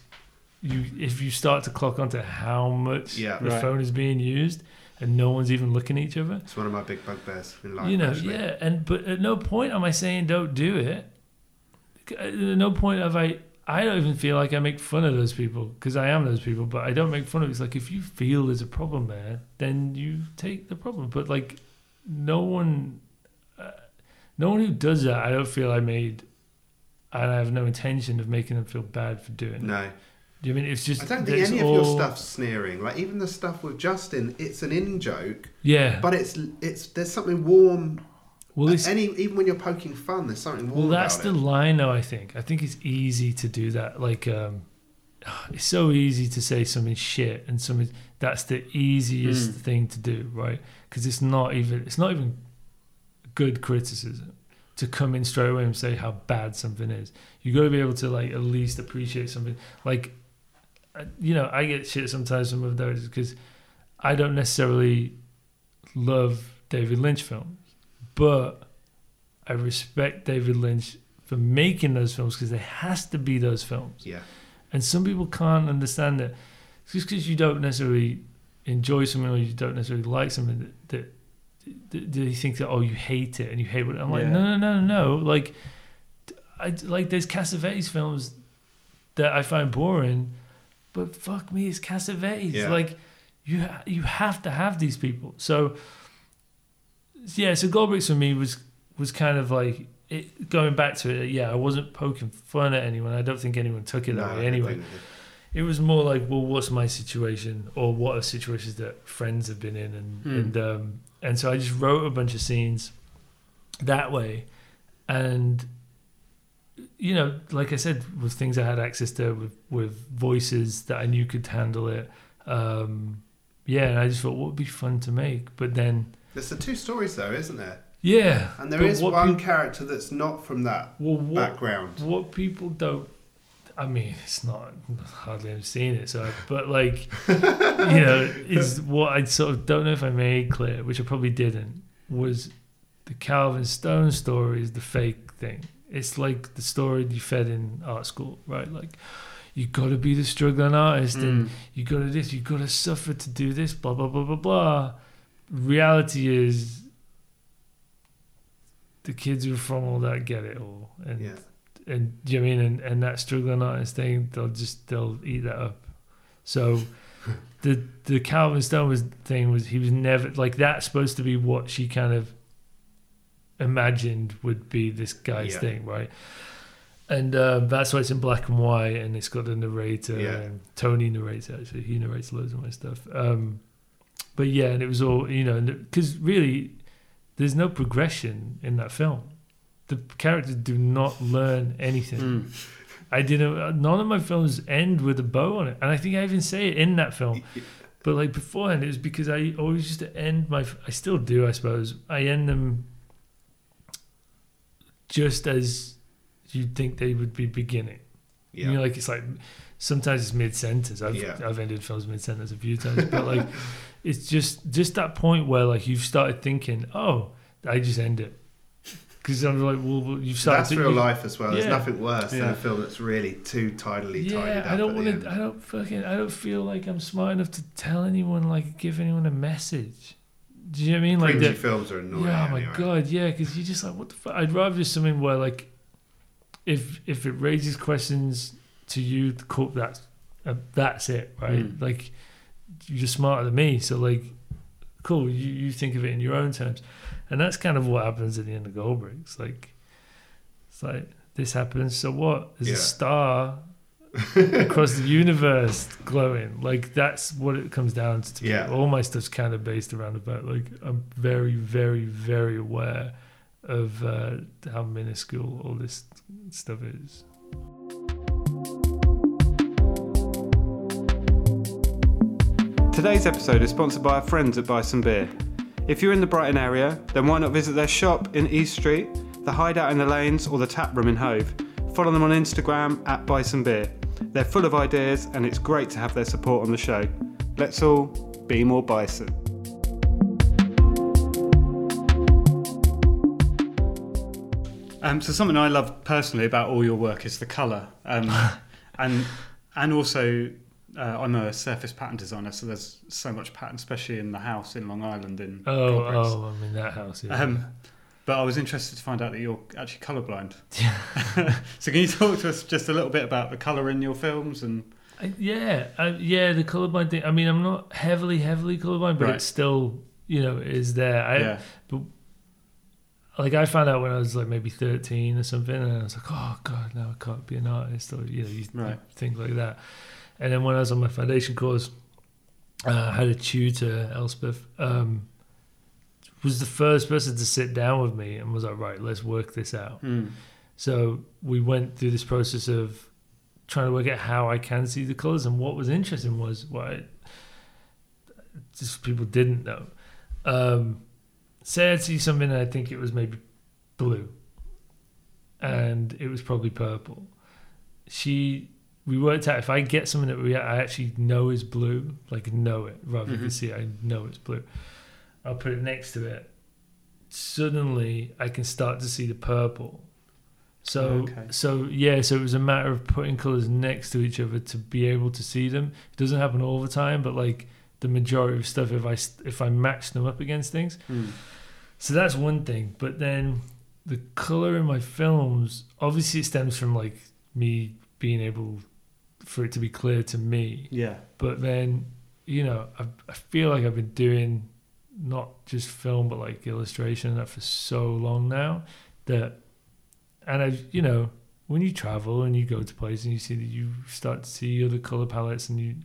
you if you start to clock onto how much Yeah. the Right. phone is being used and no one's even looking at each other. It's one of my big bugbears in life. you know, actually. yeah, and but at no point am I saying don't do it. At no point have I. I don't even feel like I make fun of those people because I am those people, but I don't make fun of it. It's like if you feel there's a problem there, then you take the problem. But like, no one, uh, no one who does that, I don't feel I made, and I have no intention of making them feel bad for doing it. No. Do you mean it's just? I don't think any of your all- stuff's sneering. Like even the stuff with Justin, it's an in joke, Yeah. but it's it's there's something warm. Well, it's Any even when you're poking fun, there's something warm. Well, that's the it. line, though. I think. I think it's easy to do that. Like, um, <sighs> it's so easy to say something shit, and something that's the easiest Mm. thing to do, right? Because it's not even it's not even good criticism to come in straight away and say how bad something is. You got to be able to like at least appreciate something. Like, uh, you know, I get shit sometimes from other directors because I don't necessarily love David Lynch films, but I respect David Lynch for making those films because there has to be those films. Yeah. And some people can't understand that just because you don't necessarily enjoy something or you don't necessarily like something that, that, they think that oh you hate it and you hate what I'm like Yeah. no no no no no like I like there's Cassavetes films that I find boring but fuck me it's Cassavetes Yeah. like you you have to have these people so yeah so Goldbricks for me was was kind of like it, going back to it yeah I wasn't poking fun at anyone. I don't think anyone took it that I way anyway. it- it was more like, well, what's my situation, or what are situations that friends have been in, and Hmm. and um, and so I just wrote a bunch of scenes that way, and you know, like I said, with things I had access to, with with voices that I knew could handle it, um, yeah, and I just thought what would be fun to make, but then There's the two stories though, isn't there? yeah, And there is one peop- character that's not from that well, what background. what people don't I mean, it's not hardly ever seen it, so but like you know, is <laughs> what I sort of don't know if I made clear, which I probably didn't, was the Calvin Stone story is the fake thing. It's like the story you fed in art school, right? Like you gotta be the struggling artist and Mm. you gotta this, you gotta suffer to do this, blah blah blah blah blah. Reality is the kids who are from all that get it all. And Yeah. and do you know what I mean and, and that struggling artist thing they'll just they'll eat that up so <laughs> the the calvin stone was thing was he was never like that's supposed to be what she kind of imagined would be this guy's Yeah. thing right and um, that's why it's in black and white and it's got a narrator Yeah. and tony narrates actually he narrates loads of my stuff um, but yeah and it was all you know because really there's no progression in that film the characters do not learn anything. Mm. I didn't. None of my films end with a bow on it, and I think I even say it in that film. But like beforehand, it was because I always used to end my. I still do, I suppose. I end them just as you'd think they would be beginning. Yeah. You know, like it's like sometimes it's mid sentence. I've Yeah. I've ended films mid sentence a few times, but like <laughs> it's just just that point where like you've started thinking, oh, I just end it because I'm like, well, well, you've started. That's to- real life as well. There's nothing worse than a film that's really too tidily tidied Yeah, up I don't want to. I don't fucking. I don't feel like I'm smart enough to tell anyone, like, give anyone a message. Do you know what I mean? Like Cringy that. films are annoying. Yeah, oh my anyway. god, yeah, because you're just like, what the fuck? I'd rather just something where like, if if it raises questions to you, cool, that's uh, that's it, right? Mm. Like, you're smarter than me, so like, cool. You you think of it in your own terms, and that's kind of what happens at the end of Goldbricks. Like, it's like this happens, so what? There's Yeah. a star <laughs> across the universe glowing. Like that's what it comes down to. Yeah. All my stuff's kind of based around about like I'm very, very, very aware of uh, how minuscule all this stuff is. Today's episode is sponsored by our friends at Buy Some Beer. If you're in the Brighton area, then why not visit their shop in East Street, the Hideout in the Lanes, or the Tap Room in Hove? Follow them on Instagram at Buy Some Beer. They're full of ideas, and it's great to have their support on the show. Let's all be more bison. Um, so something I love personally about all your work is the colour, um, <laughs> and and also uh, I'm a surface pattern designer, so there's so much pattern, especially in the house in Long Island in Oh, oh, I'm in that house. Yeah. Um, but I was interested to find out that you're actually colourblind. <laughs> <laughs> so can you talk to us just a little bit about the colour in your films and I, yeah, I, yeah, the colorblind thing. I mean, I'm not heavily, heavily colorblind, but Right. it's still, you know, is there. I, yeah, like I found out when I was like maybe 13 or something, and I was like, oh god, now I can't be an artist, or you know, you, Right. things like that. And then when I was on my foundation course, uh, I had a tutor, Elspeth, um, was the first person to sit down with me and was like, right, let's work this out. Mm. So we went through this process of trying to work out how I can see the colors. And what was interesting was what I, just people didn't know. Um, say I'd see something and I think it was maybe blue, and it was probably purple. She, we worked out if I get something that we I actually know is blue, like know it rather than Mhm. see it, I know it's blue. I'll put it next to it. Suddenly, I can start to see the purple. So, Okay. so yeah, so it was a matter of putting colors next to each other to be able to see them. It doesn't happen all the time, but like the majority of stuff, if I if I match them up against things, Mm. so that's one thing. But then the color in my films, obviously, it stems from like me being able for it to be clear to me. yeah, But then, you know, I, I feel like I've been doing not just film but like illustration and that for so long now that, and I, you know, when you travel and you go to places and you see that you start to see other color palettes and you,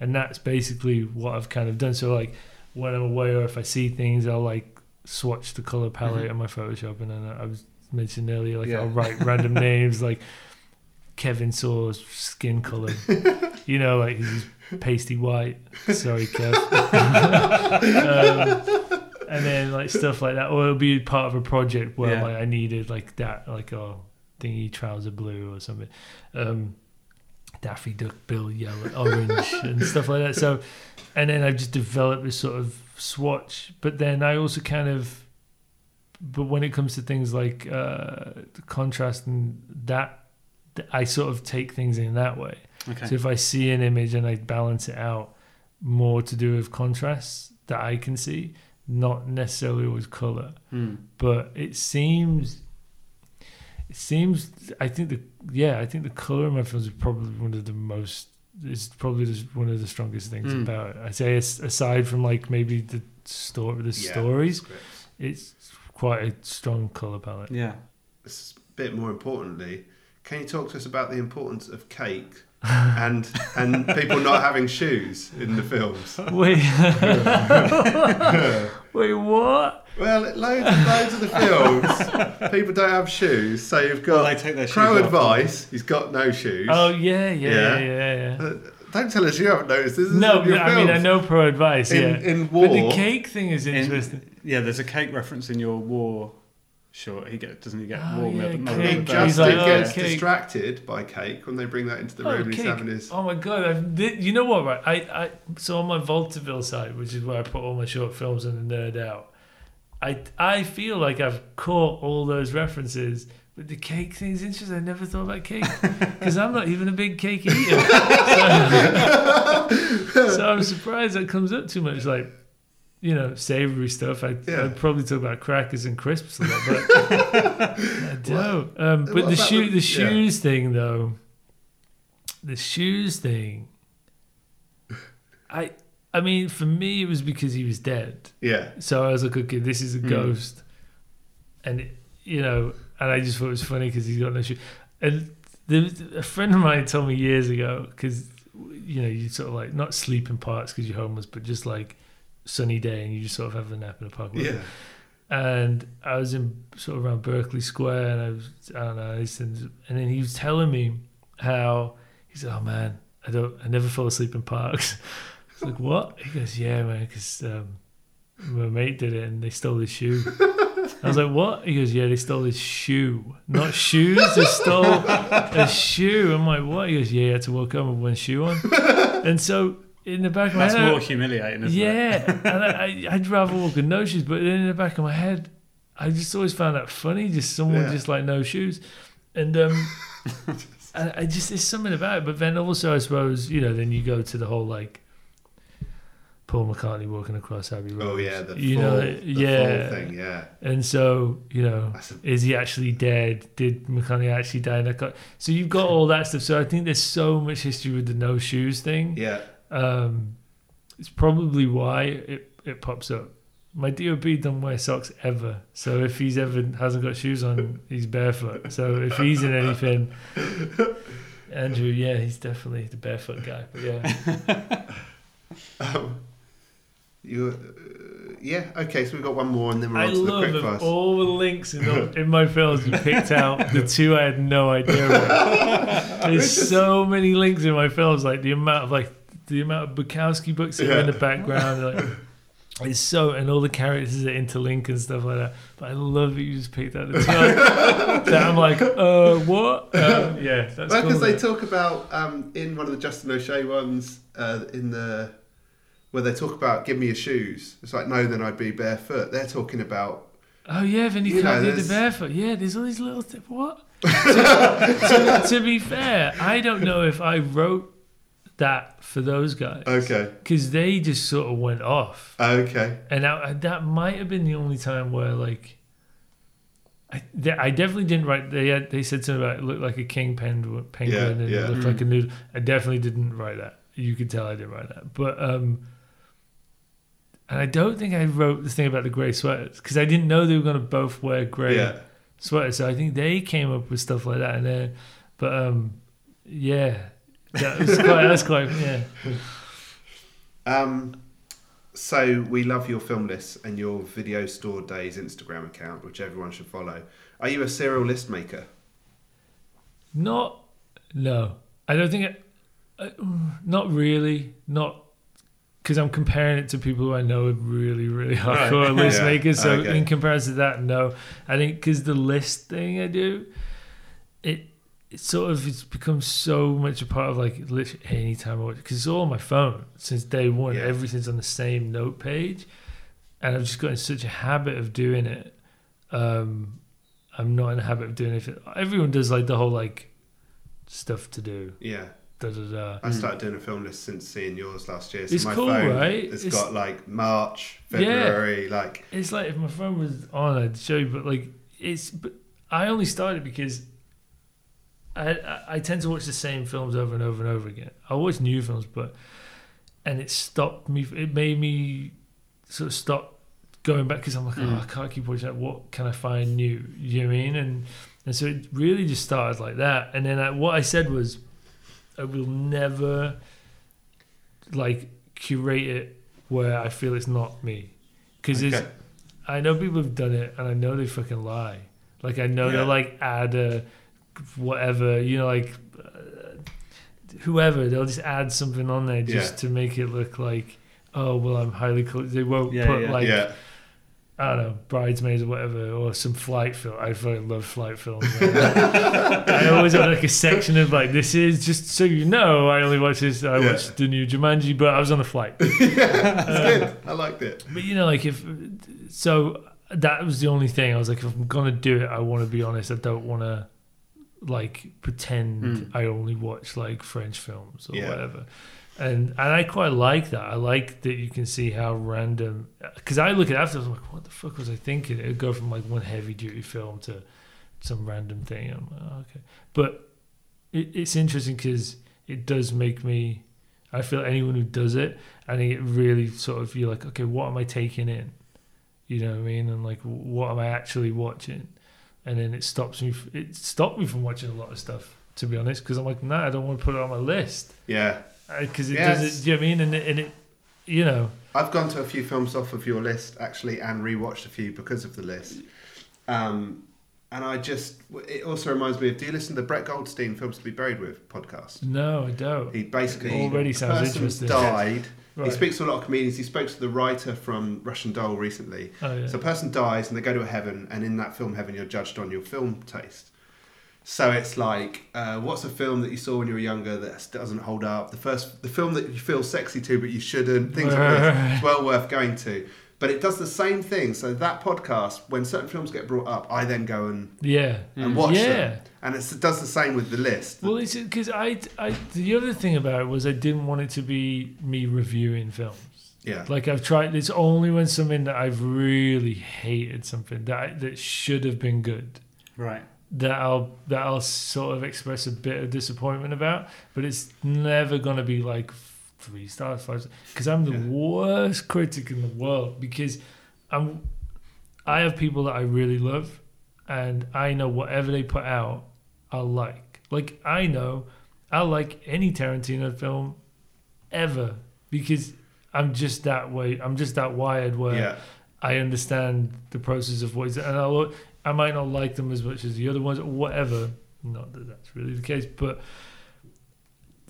and that's basically what I've kind of done. So like when I'm away or if I see things, I'll like swatch the color palette Mhm. on my Photoshop and then I was mentioned earlier, like Yeah. I'll write random <laughs> names like Kevin Saw's skin color. <laughs> you know, like he's pasty white. Sorry, Kev. <laughs> um, and then like stuff like that, or it'll be part of a project where Yeah. like I needed like that, like a thingy trouser blue or something. Um, Daffy Duck bill yellow, orange, <laughs> and stuff like that. So, and then I've just developed this sort of swatch. But then I also kind of, but when it comes to things like uh, the contrast and that, I sort of take things in that way. okay, So if I see an image and I balance it out, more to do with contrasts that I can see, not necessarily always color. Mm. But it seems, it seems. I think the yeah, I think the color in my films is probably one of the most. Is probably just one of the strongest things Mm. about it. I say aside from like maybe the story, the Yeah, stories, it's quite a strong color palette. yeah. It's a bit more importantly, can you talk to us about the importance of cake <laughs> and and people not having shoes in the films? <laughs> Wait, <laughs> wait, what? Well, loads and loads of the films, people don't have shoes. So you've Well, got they take their shoes Crow off. Advice. He's got no shoes. Oh yeah, yeah, Yeah. yeah, yeah. yeah. Uh, Don't tell us you haven't noticed. This is No, in your I mean I films. know pro advice. In- yeah, in but the cake thing is In- interesting. yeah, there's a cake reference in your war short. He get doesn't he get Oh, war yeah, milk? cake. milk Big He's Justin like, oh, gets cake. distracted by cake when they bring that into the Oh, room and he's having his. Oh my god! I've, th- you know what? Right, I, I so on my Voltaville site, which is where I put all my short films and the nerd out. I I feel like I've caught all those references, but the cake thing is interesting. I never thought about cake <laughs> because I'm not even a big cake eater. <laughs> So, <laughs> so I'm surprised that comes up too much. Like you know, savory stuff. I Yeah. I'd probably talk about crackers and crisps a lot, but <laughs> I don't. Um, but the shoe, the- the yeah. shoes thing though. The shoes thing. I I mean, for me, it was because he was dead. Yeah. So I was like, okay, this is a Hmm. ghost, and it, you know, and I just thought it was funny because he's got no shoe. And there was, a friend of mine told me years ago because you know you sort of like not sleep in parks because you're homeless, but just like sunny day and you just sort of have a nap in a park. Yeah. And I was in sort of around Berkeley Square, and I was I don't know, listened, and then he was telling me how he said, "Oh man, I don't, I never fall asleep in parks." <laughs> I was like, "What?" He goes, "Yeah, man, because um, my mate did it, and they stole his shoe." <laughs> I was like, "What?" He goes, "Yeah, they stole his shoe, not shoes. They stole a <laughs> shoe." I'm like, "What?" He goes, "Yeah, you had to walk home with one shoe on." And so in the back of my head. That's head, more humiliating, isn't it? yeah, <laughs> and I, I, I'd rather walk in no shoes, but then in the back of my head, I just always found that funny. Just someone Yeah. just like no shoes, and um, <laughs> I, I just there's something about it. But then also, I suppose you know, then you go to the whole like Paul McCartney walking across Abbey Road. Oh yeah, the you fall, know, the yeah, thing. Yeah. and so you know, a, is he actually dead? Did McCartney actually die? In that car? So you've got <laughs> all that stuff. So I think there's so much history with the no shoes thing. yeah. Um, it's probably why it, it pops up. My DOB don't wear socks ever, so if he's ever hasn't got shoes on, he's barefoot. So if he's in anything, <laughs> Andrew, yeah, he's definitely the barefoot guy. But yeah, <laughs> Um, you. Uh, yeah. Okay. So we've got one more, and then we're I on to the love quick fast. all the links in, the, <laughs> in my films. You picked out the two I had no idea about. There's so many links in my films, like the amount of like the amount of Bukowski books that are in the background. Like, <laughs> it's so, and all the characters that interlink and stuff like that. But I love that you just picked out the two. that I'm like, uh, what? Um, yeah, that's Well, cool. because they man. talk about um, in one of the Justin O'Shea ones uh, in the where they talk about give me your shoes. It's like no, then I'd be barefoot. They're talking about Oh yeah, then you, You can't know, do the barefoot. Yeah, there's all these little th- what? <laughs> to, to, to be fair, I don't know if I wrote that for those guys okay, because they just sort of went off, okay, and I, that might have been the only time where like. I, they, I definitely didn't write. They had, they said something about it looked like a king penguin, penguin Yeah, and yeah. it looked like a noodle. I definitely didn't write that. You could tell I didn't write that. But um, and I don't think I wrote the thing about the grey sweaters because I didn't know they were going to both wear grey yeah. sweaters. So I think they came up with stuff like that. And then, but um, yeah, that was quite. that's quite. Yeah. Um, so we love your film lists and your Video Store Days Instagram account, which everyone should follow. Are you a serial list maker? Not. No, I don't think. It, uh, not really. Not because I'm comparing it to people who I know are really, really Right. hardcore <laughs> list Yeah. makers. So Okay. in comparison to that, no. I think because the list thing I do, it it sort of it's become so much a part of like literally any time I watch because it's all on my phone since day one. Yeah. Everything's on the same note page, and I've just got in such a habit of doing it. Um, I'm not in a habit of doing it. Everyone does like the whole like stuff to do. Yeah. Da da da. I started doing a film list since seeing yours last year. So It's my cool, phone, right? It's It's- got like March, Yeah. February, like It's like if my phone was on, I'd show you. But like, it's. But I only started because I, I tend to watch the same films over and over and over again. I watch new films, but and it stopped me. It made me sort of stop going back because I'm like, oh, Mm. I can't keep watching that. What can I find new? You know what I mean? And and so it really just started like that. And then I, what I said was, I will never like curate it where I feel it's not me because okay. I know people have done it, and I know they fucking lie. Like I know Yeah. they'll like add a whatever, you know, like uh, whoever they'll just add something on there just Yeah. to make it look like oh well I'm highly col- they won't Yeah, put yeah. like yeah, I don't know bridesmaids or whatever or some flight film I fucking love flight films. <laughs> I always have like a section of like this is just so you know I only watched this I Yeah. watched the new Jumanji but I was on a flight <laughs> it's good. I liked it. but you know like if so that was the only thing I was like if I'm gonna do it I want to be honest I don't want to like pretend Mm. I only watch like French films or Yeah. whatever. And and I quite like that. I like that you can see how random. Because I look at after, I'm like, what the fuck was I thinking? It would go from like one heavy duty film to some random thing. I'm like, oh, okay, but it, it's interesting because it does make me. I feel anyone who does it, I think it really sort of you're like, okay, what am I taking in? You know what I mean? And like, what am I actually watching? And then it stops me. It stopped me from watching a lot of stuff. To be honest, because I'm like, nah, I don't want to put it on my list Yeah, because it Yes. does it. Do you know what I mean? And it, and it, you know, I've gone to a few films off of your list actually, and rewatched a few because of the list. Um, and I just, it also reminds me of. Do you listen to the Brett Goldstein Films to Be Buried with podcast? no, I don't. He basically Already sounds interesting. Died. He speaks to a lot of comedians. He spoke to the writer from Russian Doll recently. Oh, yeah. So a person dies and they go to a heaven, and in that film heaven, you're judged on your film taste. So it's like, uh, what's a film that you saw when you were younger that doesn't hold up? The first, the film that you feel sexy to but you shouldn't. Things like this. <laughs> It's well worth going to. But it does the same thing. So that podcast, when certain films get brought up, I then go and, yeah. and watch Yeah. them, and it's, it does the same with the list. Well, it's because I, I, the other thing about it was I didn't want it to be me reviewing films. yeah, Like I've tried. It's only when something that I've really hated something that I, that should have been good Right. that I'll that I'll sort of express a bit of disappointment about. But it's never gonna be like three stars, five stars, because I'm the Yeah. worst critic in the world. Because I'm, I have people that I really love, and I know whatever they put out, I like. Like I know, I like any Tarantino film, ever because I'm just that way. I'm just that wired where. yeah, I understand the process of what he's and I'll, I might not like them as much as the other ones or whatever. Not that that's really the case, but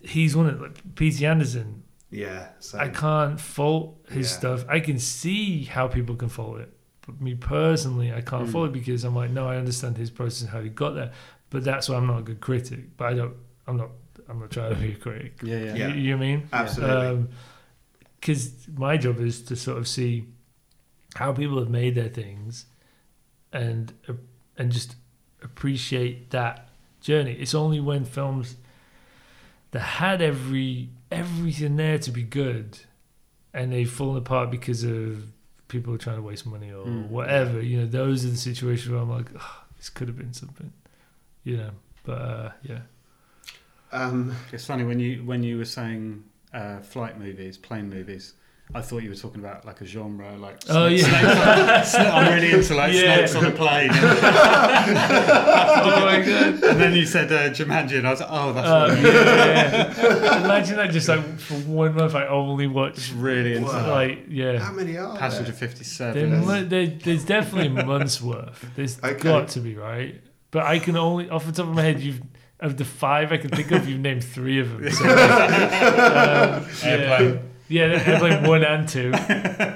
he's one of like P.T. Anderson. Yeah. So I can't fault his Yeah. stuff. I can see how people can fault it, but me personally, I can't Mm. fault it because I'm like, no, I understand his process and how he got there. But that's why I'm not a good critic. But I don't. I'm not. I'm not trying to be a critic. Yeah, yeah. Yeah. You, you know what I mean? absolutely. because my job is to sort of see how people have made their things and uh, and just appreciate that journey it's only when films that had every everything there to be good and they've fallen apart because of people trying to waste money or Mm, whatever you know those are the situations where i'm like oh, this could have been something you know but uh, yeah um, It's funny when you when you were saying uh, flight movies, plane movies. I thought you were talking about like a genre, like Oh, snakes- yeah. <laughs> snakes on- I'm really into like Yeah. snakes on a plane. <laughs> oh my god and then you said uh, Jumanji, and I was like, oh, that's Oh, what yeah. Imagine that just like for one month I only watched it's watch really into. Wow. like yeah. how many are Passenger there? 57. There, there, there's definitely months worth. There's <laughs> Okay. got to be right, but I can only off the top of my head you've of the five I can think of you've named three of them. So, um, Airplane. Yeah, yeah, airplane one and two. <laughs>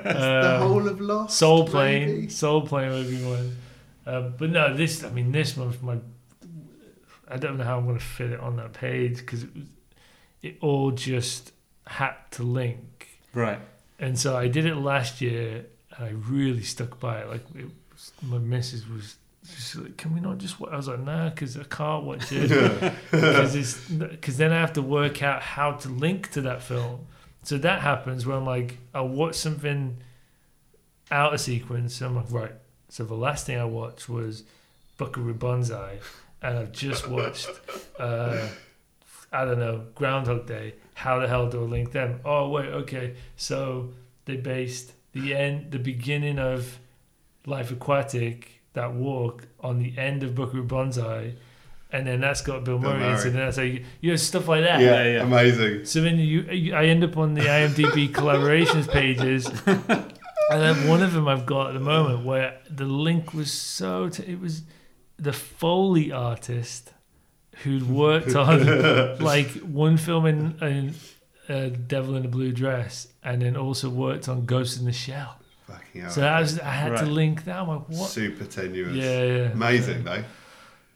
the Um, whole of Lost. Soul Plane, maybe? Soul Plane would be one. Um, but no, this I mean this month my I don't know how I'm going to fit it on that page because it, was- it all just had to link, Right. and so I did it last year and I really stuck by it. Like it was, my missus was. Just like, can we not just? Watch? I was like, nah, because I can't watch it. <laughs> <laughs> Because then I have to work out how to link to that film. So that happens where I'm like, I'll watch something out of sequence. And I'm like, right. So the last thing I watched was Buckaroo Banzai, and I've just watched, <laughs> uh, I don't know, Groundhog Day. How the hell do I link them? Oh wait, okay. So they based the end, the beginning of Life Aquatic, that walk, on the end of Buckaroo Banzai. And then that's got Bill Bill Murray, and so then that's how you, you know, stuff like that. Yeah, Yeah, yeah. amazing. So then you, you, I end up on the IMDb <laughs> collaborations pages, <laughs> and then one of them I've got at the moment where the link was so t- it was the Foley artist who'd <laughs> worked on like one film in, in uh, Devil in a Blue Dress, and then also worked on Ghost in the Shell. Fucking hell. So I, was, I had to link that. I'm like, what? Super tenuous. Yeah, yeah. Amazing though.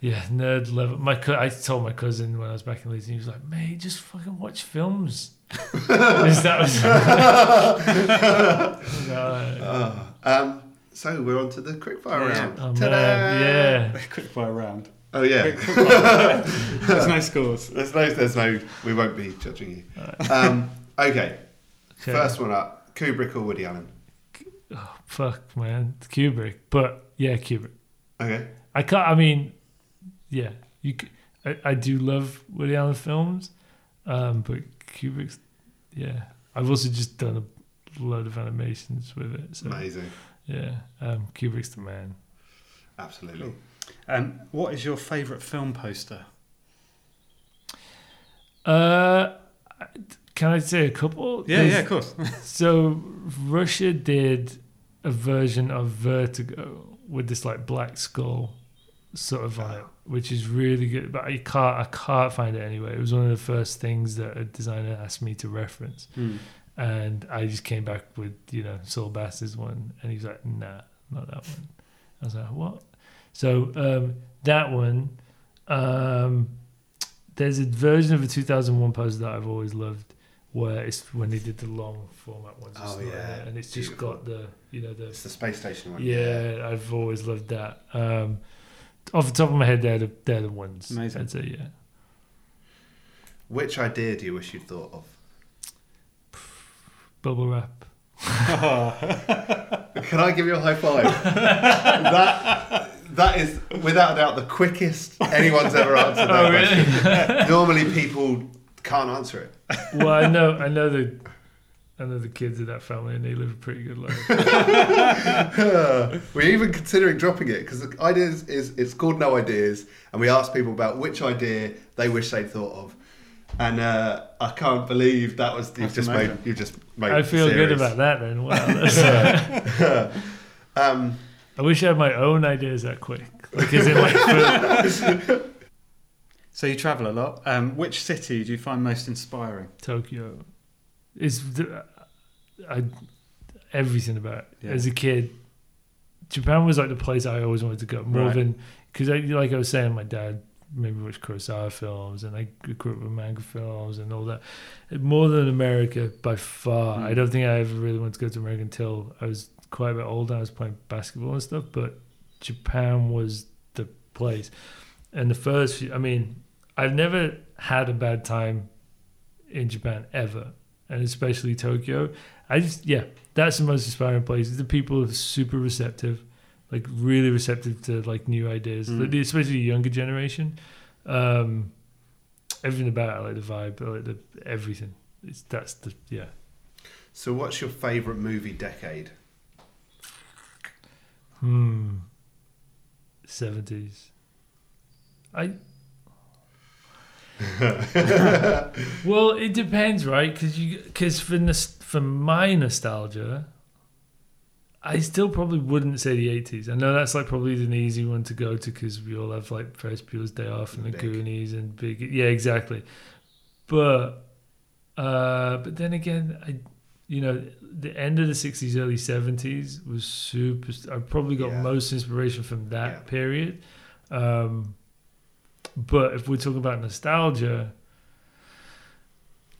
Yeah, nerd level. My co- I told my cousin when I was back in Leeds, and he was like, "Mate, just fucking watch films." <laughs> that was. <laughs> No, Oh, um, so we're on to the quickfire Yeah. round. oh Ta-da! man, yeah. <laughs> Quick fire round. Oh yeah. There's no scores. There's no, there's no. We won't be judging you. Um, okay. Okay. First one up: Kubrick or Woody Allen. Oh, fuck, man, it's Kubrick. But yeah, Kubrick. Okay. I can't. I mean, yeah, you. I do love Woody Allen films, um, but Kubrick's. Yeah, I've also just done a load of animations with it. So Amazing. yeah, um, Kubrick's the man. Absolutely. Um, what is your favourite film poster? Uh, can I say a couple? Yeah, There's- yeah, of course. <laughs> So Russia did a version of Vertigo with this like black skull sort of it, which is really good. But I can't I can't find it anywhere. It was one of the first things that a designer asked me to reference, Hmm. and I just came back with you know Saul Bass's one, and he's like, nah, not that one. I was like, what? So um, that one. Um, there's a version of a 2001 poster that I've always loved, where it's when they did the long format ones. Oh, yeah. and it's just Beautiful. got the you know the It's the space station one. yeah. I've always loved that. Um, off the top of my head, they're the they're the ones. Amazing. I'd say yeah. Which idea do you wish you'd thought of? Bubble wrap. <laughs> Can I give you a high five? that that is without a doubt the quickest anyone's ever answered that Oh, really? question. Normally people can't answer it. well, I know I know the I know the kids of that family, and they live a pretty good life. <laughs> We're even considering dropping it because the ideas is it's called no ideas, and we asked people about which idea they wish they'd thought of, and uh, I can't believe that was you've That's just amazing. made you've just made. I feel good about that. Then wow, <laughs> Um, I wish I had my own ideas that quick. Like, is it like <laughs> So you travel a lot. Um, which city do you find most inspiring? Tokyo is the, I everything about it. Yeah. As a kid, Japan was like the place I always wanted to go more Right. than because I, like I was saying, my dad maybe watched Kurosawa films and I grew up with manga films and all that. More than America by far. Mm. I don't think I ever really wanted to go to America until I was quite a bit older. I was playing basketball and stuff, but Japan was the place. And the first, few, I mean, I've never had a bad time in Japan ever, and especially Tokyo. I just, yeah, that's the most inspiring place. The people are super receptive, like really receptive to like new ideas, Mm. Especially the younger generation. Um, everything about it, I like the vibe, I like the everything. It's that's the yeah. so, what's your favourite movie decade? Hmm. Seventies. I. <laughs> well, it depends, right? Because you, because for for my nostalgia, I still probably wouldn't say the eighties. I know that's like probably an easy one to go to because we all have like Ferris Bueller's Day Off and the Big. Goonies and big, yeah, exactly. But, uh, but then again, I, you know, the end of the sixties, early seventies was super. I probably got Yeah. most inspiration from that Yeah. period. Um, but if we're talking about nostalgia,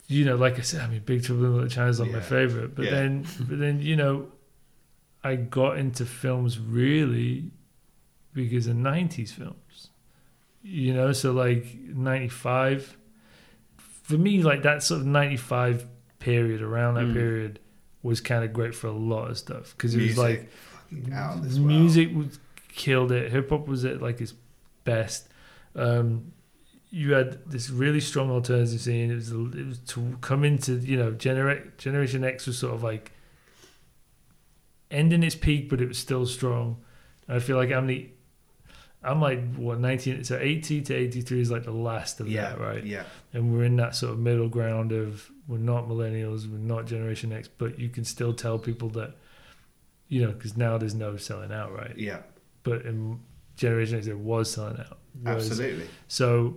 you know, like I said, I mean, Big Trouble in Little China is not my favorite. But Yeah. then, but then, you know, I got into films really because of '90s films. You know, so like '95. For me, like that sort of '95 period, around that Mm. period, was kind of great for a lot of stuff because it was like fucking out of this world. music was killed it. Hip hop was at like its best. Um, you had this really strong alternative scene. It was it was to come into you know generate Generation X was sort of like ending its peak, but it was still strong. I feel like I'm the I'm like what nineteen so eighty to eighty three is like the last of Yeah, that, right? Yeah, and we're in that sort of middle ground of we're not millennials, we're not Generation X, but you can still tell people that, you know, because now there's no selling out, right? yeah, But in Generation X, there was selling out. Whereas- absolutely. So,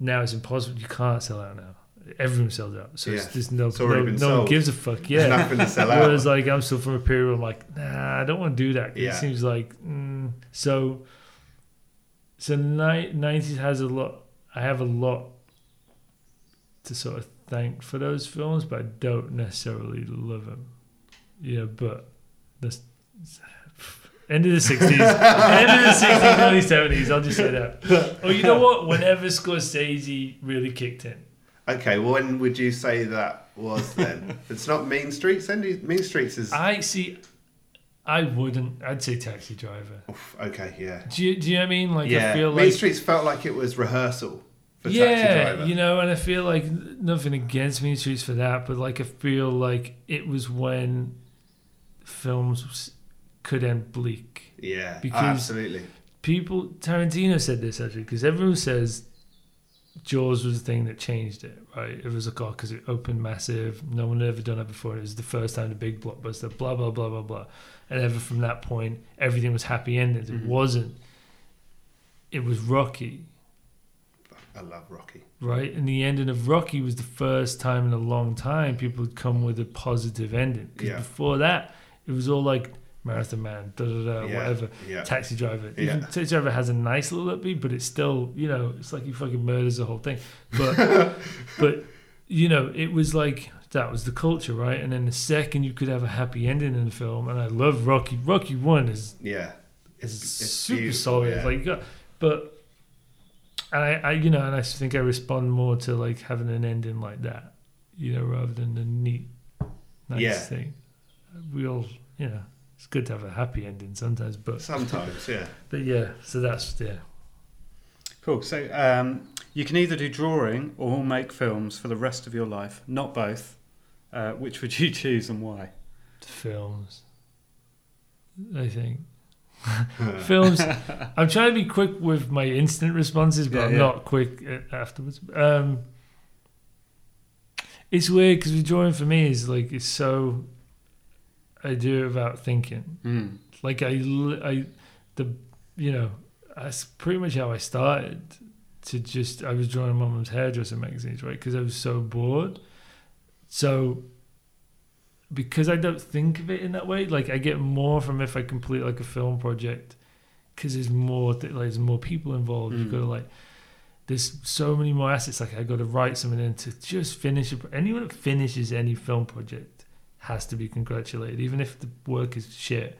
now it's impossible. You can't sell out now. Everyone sells out, so it's, Yeah. there's no It's no, no one gives a fuck. There's Yeah. nothing to sell out. Whereas like I'm still from a period where I'm like, nah, I don't want to do that. Yeah. It seems like mm. so. So nineties has a lot. I have a lot to sort of thank for those films, but I don't necessarily love them. Yeah, but the end of the sixties, end of the sixties, early seventies. I'll just say that. Oh, you know what? Whenever Scorsese really kicked in. Okay, well, when would you say that was then? it's not Mean Streets. Mean Streets is. I see. I wouldn't. I'd say Taxi Driver. Oof, okay, yeah. Do you, do you know what I mean? Like yeah, I feel like. Mean Streets felt like it was rehearsal for Taxi yeah, Driver. you know, and I feel like nothing against Mean Streets for that, but like I feel like it was when films could end bleak. yeah, because- absolutely. People, Tarantino said this actually because everyone says Jaws was the thing that changed it, right? It was like, oh, because it opened massive. No one had ever done it before. It was the first time the big blockbuster, blah, blah, blah, blah, blah. And ever from that point, everything was happy endings. It Mhm. wasn't. It was Rocky, I love Rocky. right? And the ending of Rocky was the first time in a long time people had come with a positive ending. Because Yeah. before that, it was all like Marathon Man, da da da, yeah, whatever. Yeah, Taxi Driver. Even Yeah. Taxi Driver has a nice little upbeat, but it's still, you know, it's like he fucking murders the whole thing. But, <laughs> but you know, it was like that was the culture, right? And then the second you could have a happy ending in the film, and I love Rocky. Rocky One is yeah. is It's, it's super solid. yeah. Like, you but and I, I, you know, and I think I respond more to like having an ending like that, you know, rather than the neat, nice Yeah. thing. We all, you know, it's good to have a happy ending sometimes, but Sometimes, yeah. <laughs> but yeah. So that's yeah. Cool. So um, you can either do drawing or make films for the rest of your life, not both. Uh, which would <laughs> you choose and why? films. I think <laughs> films. I'm trying to be quick with my instant responses, but Yeah, I'm yeah. not quick uh, afterwards. Um, it's weird because drawing for me is like it's so. I do without thinking. Mm. Like I, I, the you know, that's pretty much how I started. To just I was drawing my mum's hairdresser magazines, right? Because I was so bored. So because I don't think of it in that way, like I get more from if I complete like a film project, because there's more, th- like there's more people involved. You've Mm. got to like, there's so many more assets. Like I got to write something in to just finish. Anyone that finishes any film project has to be congratulated, even if the work is shit.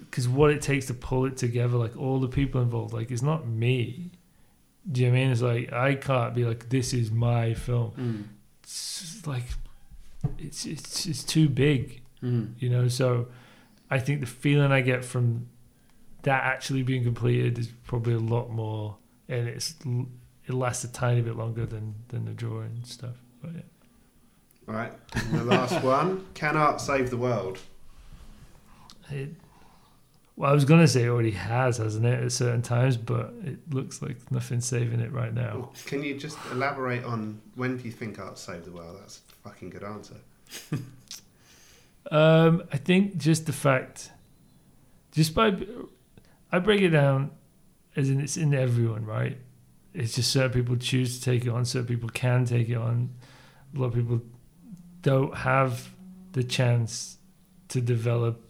Because what it takes to pull it together, like all the people involved, like it's not me. Do you know what I mean? It's like I can't be like this is my film Mm. it's like it's it's it's too big, Mm. you know. So I think the feeling I get from that actually being completed is probably a lot more, and it's it lasts a tiny bit longer than than the drawing stuff. But yeah. All right. And the last one. Can art save the world? It, well, I was gonna say it already has, hasn't it, at certain times, but it looks like nothing's saving it right now. Can you just elaborate on when do you think art saved the world? That's a fucking good answer. Um, I think just the fact, just by, I break it down as in it's in everyone, right? It's just certain people choose to take it on, certain people can take it on. A lot of people don't have the chance to develop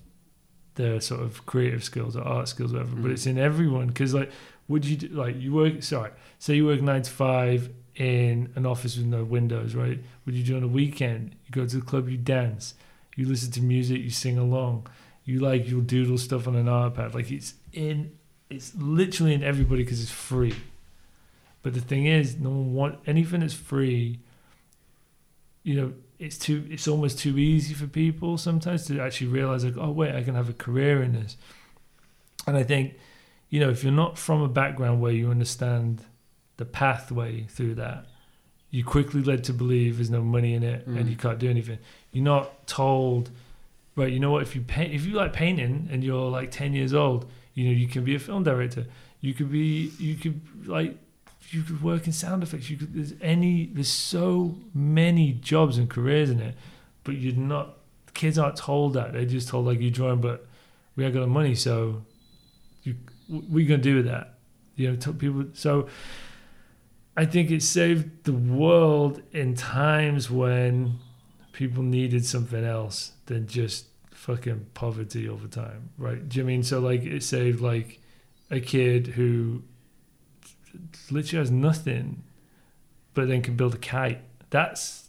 their sort of creative skills or art skills, or whatever. But Mhm. it's in everyone because, like, would you do, like you work? Sorry, say you work nine to five in an office with no windows, right? Would you do on a weekend? You go to the club, you dance you listen to music, you sing along, you like you'll doodle stuff on an iPad. Like it's in, it's literally in everybody because it's free. But the thing is, no one want anything that's free. You know, it's too, it's almost too easy for people sometimes to actually realize like, oh wait, I can have a career in this. And I think, you know, if you're not from a background where you understand the pathway through that, you quickly led to believe there's no money in it and Mm. you can't do anything. You're not told, right? You know what? If you paint, if you like painting and you're like ten years old, you know you can be a film director. You could be, you could like, you could work in sound effects. You could. There's any. There's so many jobs and careers in it, but you're not. Kids aren't told that. They're just told like you join, but we ain't got the money, so you, what are you gonna do with that? You know, people. So I think it saved the world in times when people needed something else than just fucking poverty over time, right? Do you mean so? Like it saved like a kid who literally has nothing, but then can build a kite. That's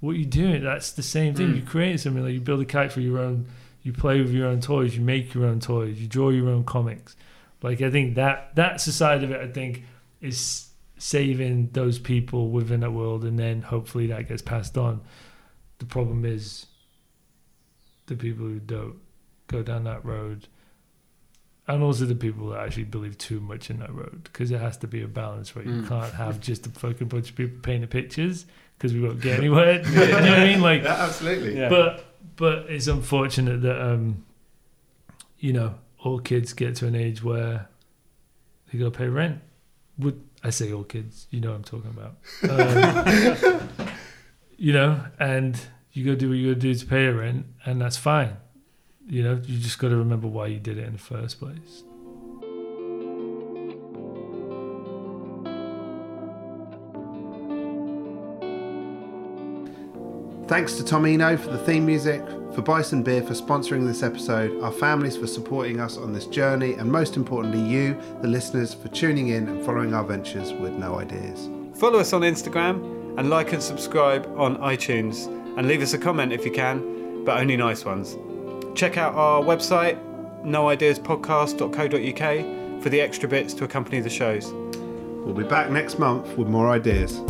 what you're doing. That's the same thing. Mm. You create something like you build a kite for your own. You play with your own toys. You make your own toys. You draw your own comics. Like I think that that's the side of it. I think is saving those people within that world, and then hopefully that gets passed on. The problem is the people who don't go down that road, and also the people that actually believe too much in that road, because it has to be a balance, right? You Mm. can't have <laughs> just a fucking bunch of people painting pictures because we won't get <laughs> anywhere. you know what I mean? Like, Yeah, absolutely. Yeah. but but it's unfortunate that um, you know, all kids get to an age where they gotta pay rent. Would I say all kids? You know what I'm talking about. <laughs> Um, you know, and you gotta do what you gotta do to pay a rent, and that's fine. You know, you just gotta remember why you did it in the first place. Thanks to Tomino for the theme music, for Bison Beer for sponsoring this episode, our families for supporting us on this journey, and most importantly, you, the listeners, for tuning in and following our ventures with no ideas. Follow us on Instagram and like and subscribe on iTunes and leave us a comment if you can, but only nice ones. Check out our website, noideaspodcast.co.uk, for the extra bits to accompany the shows. We'll be back next month with more ideas.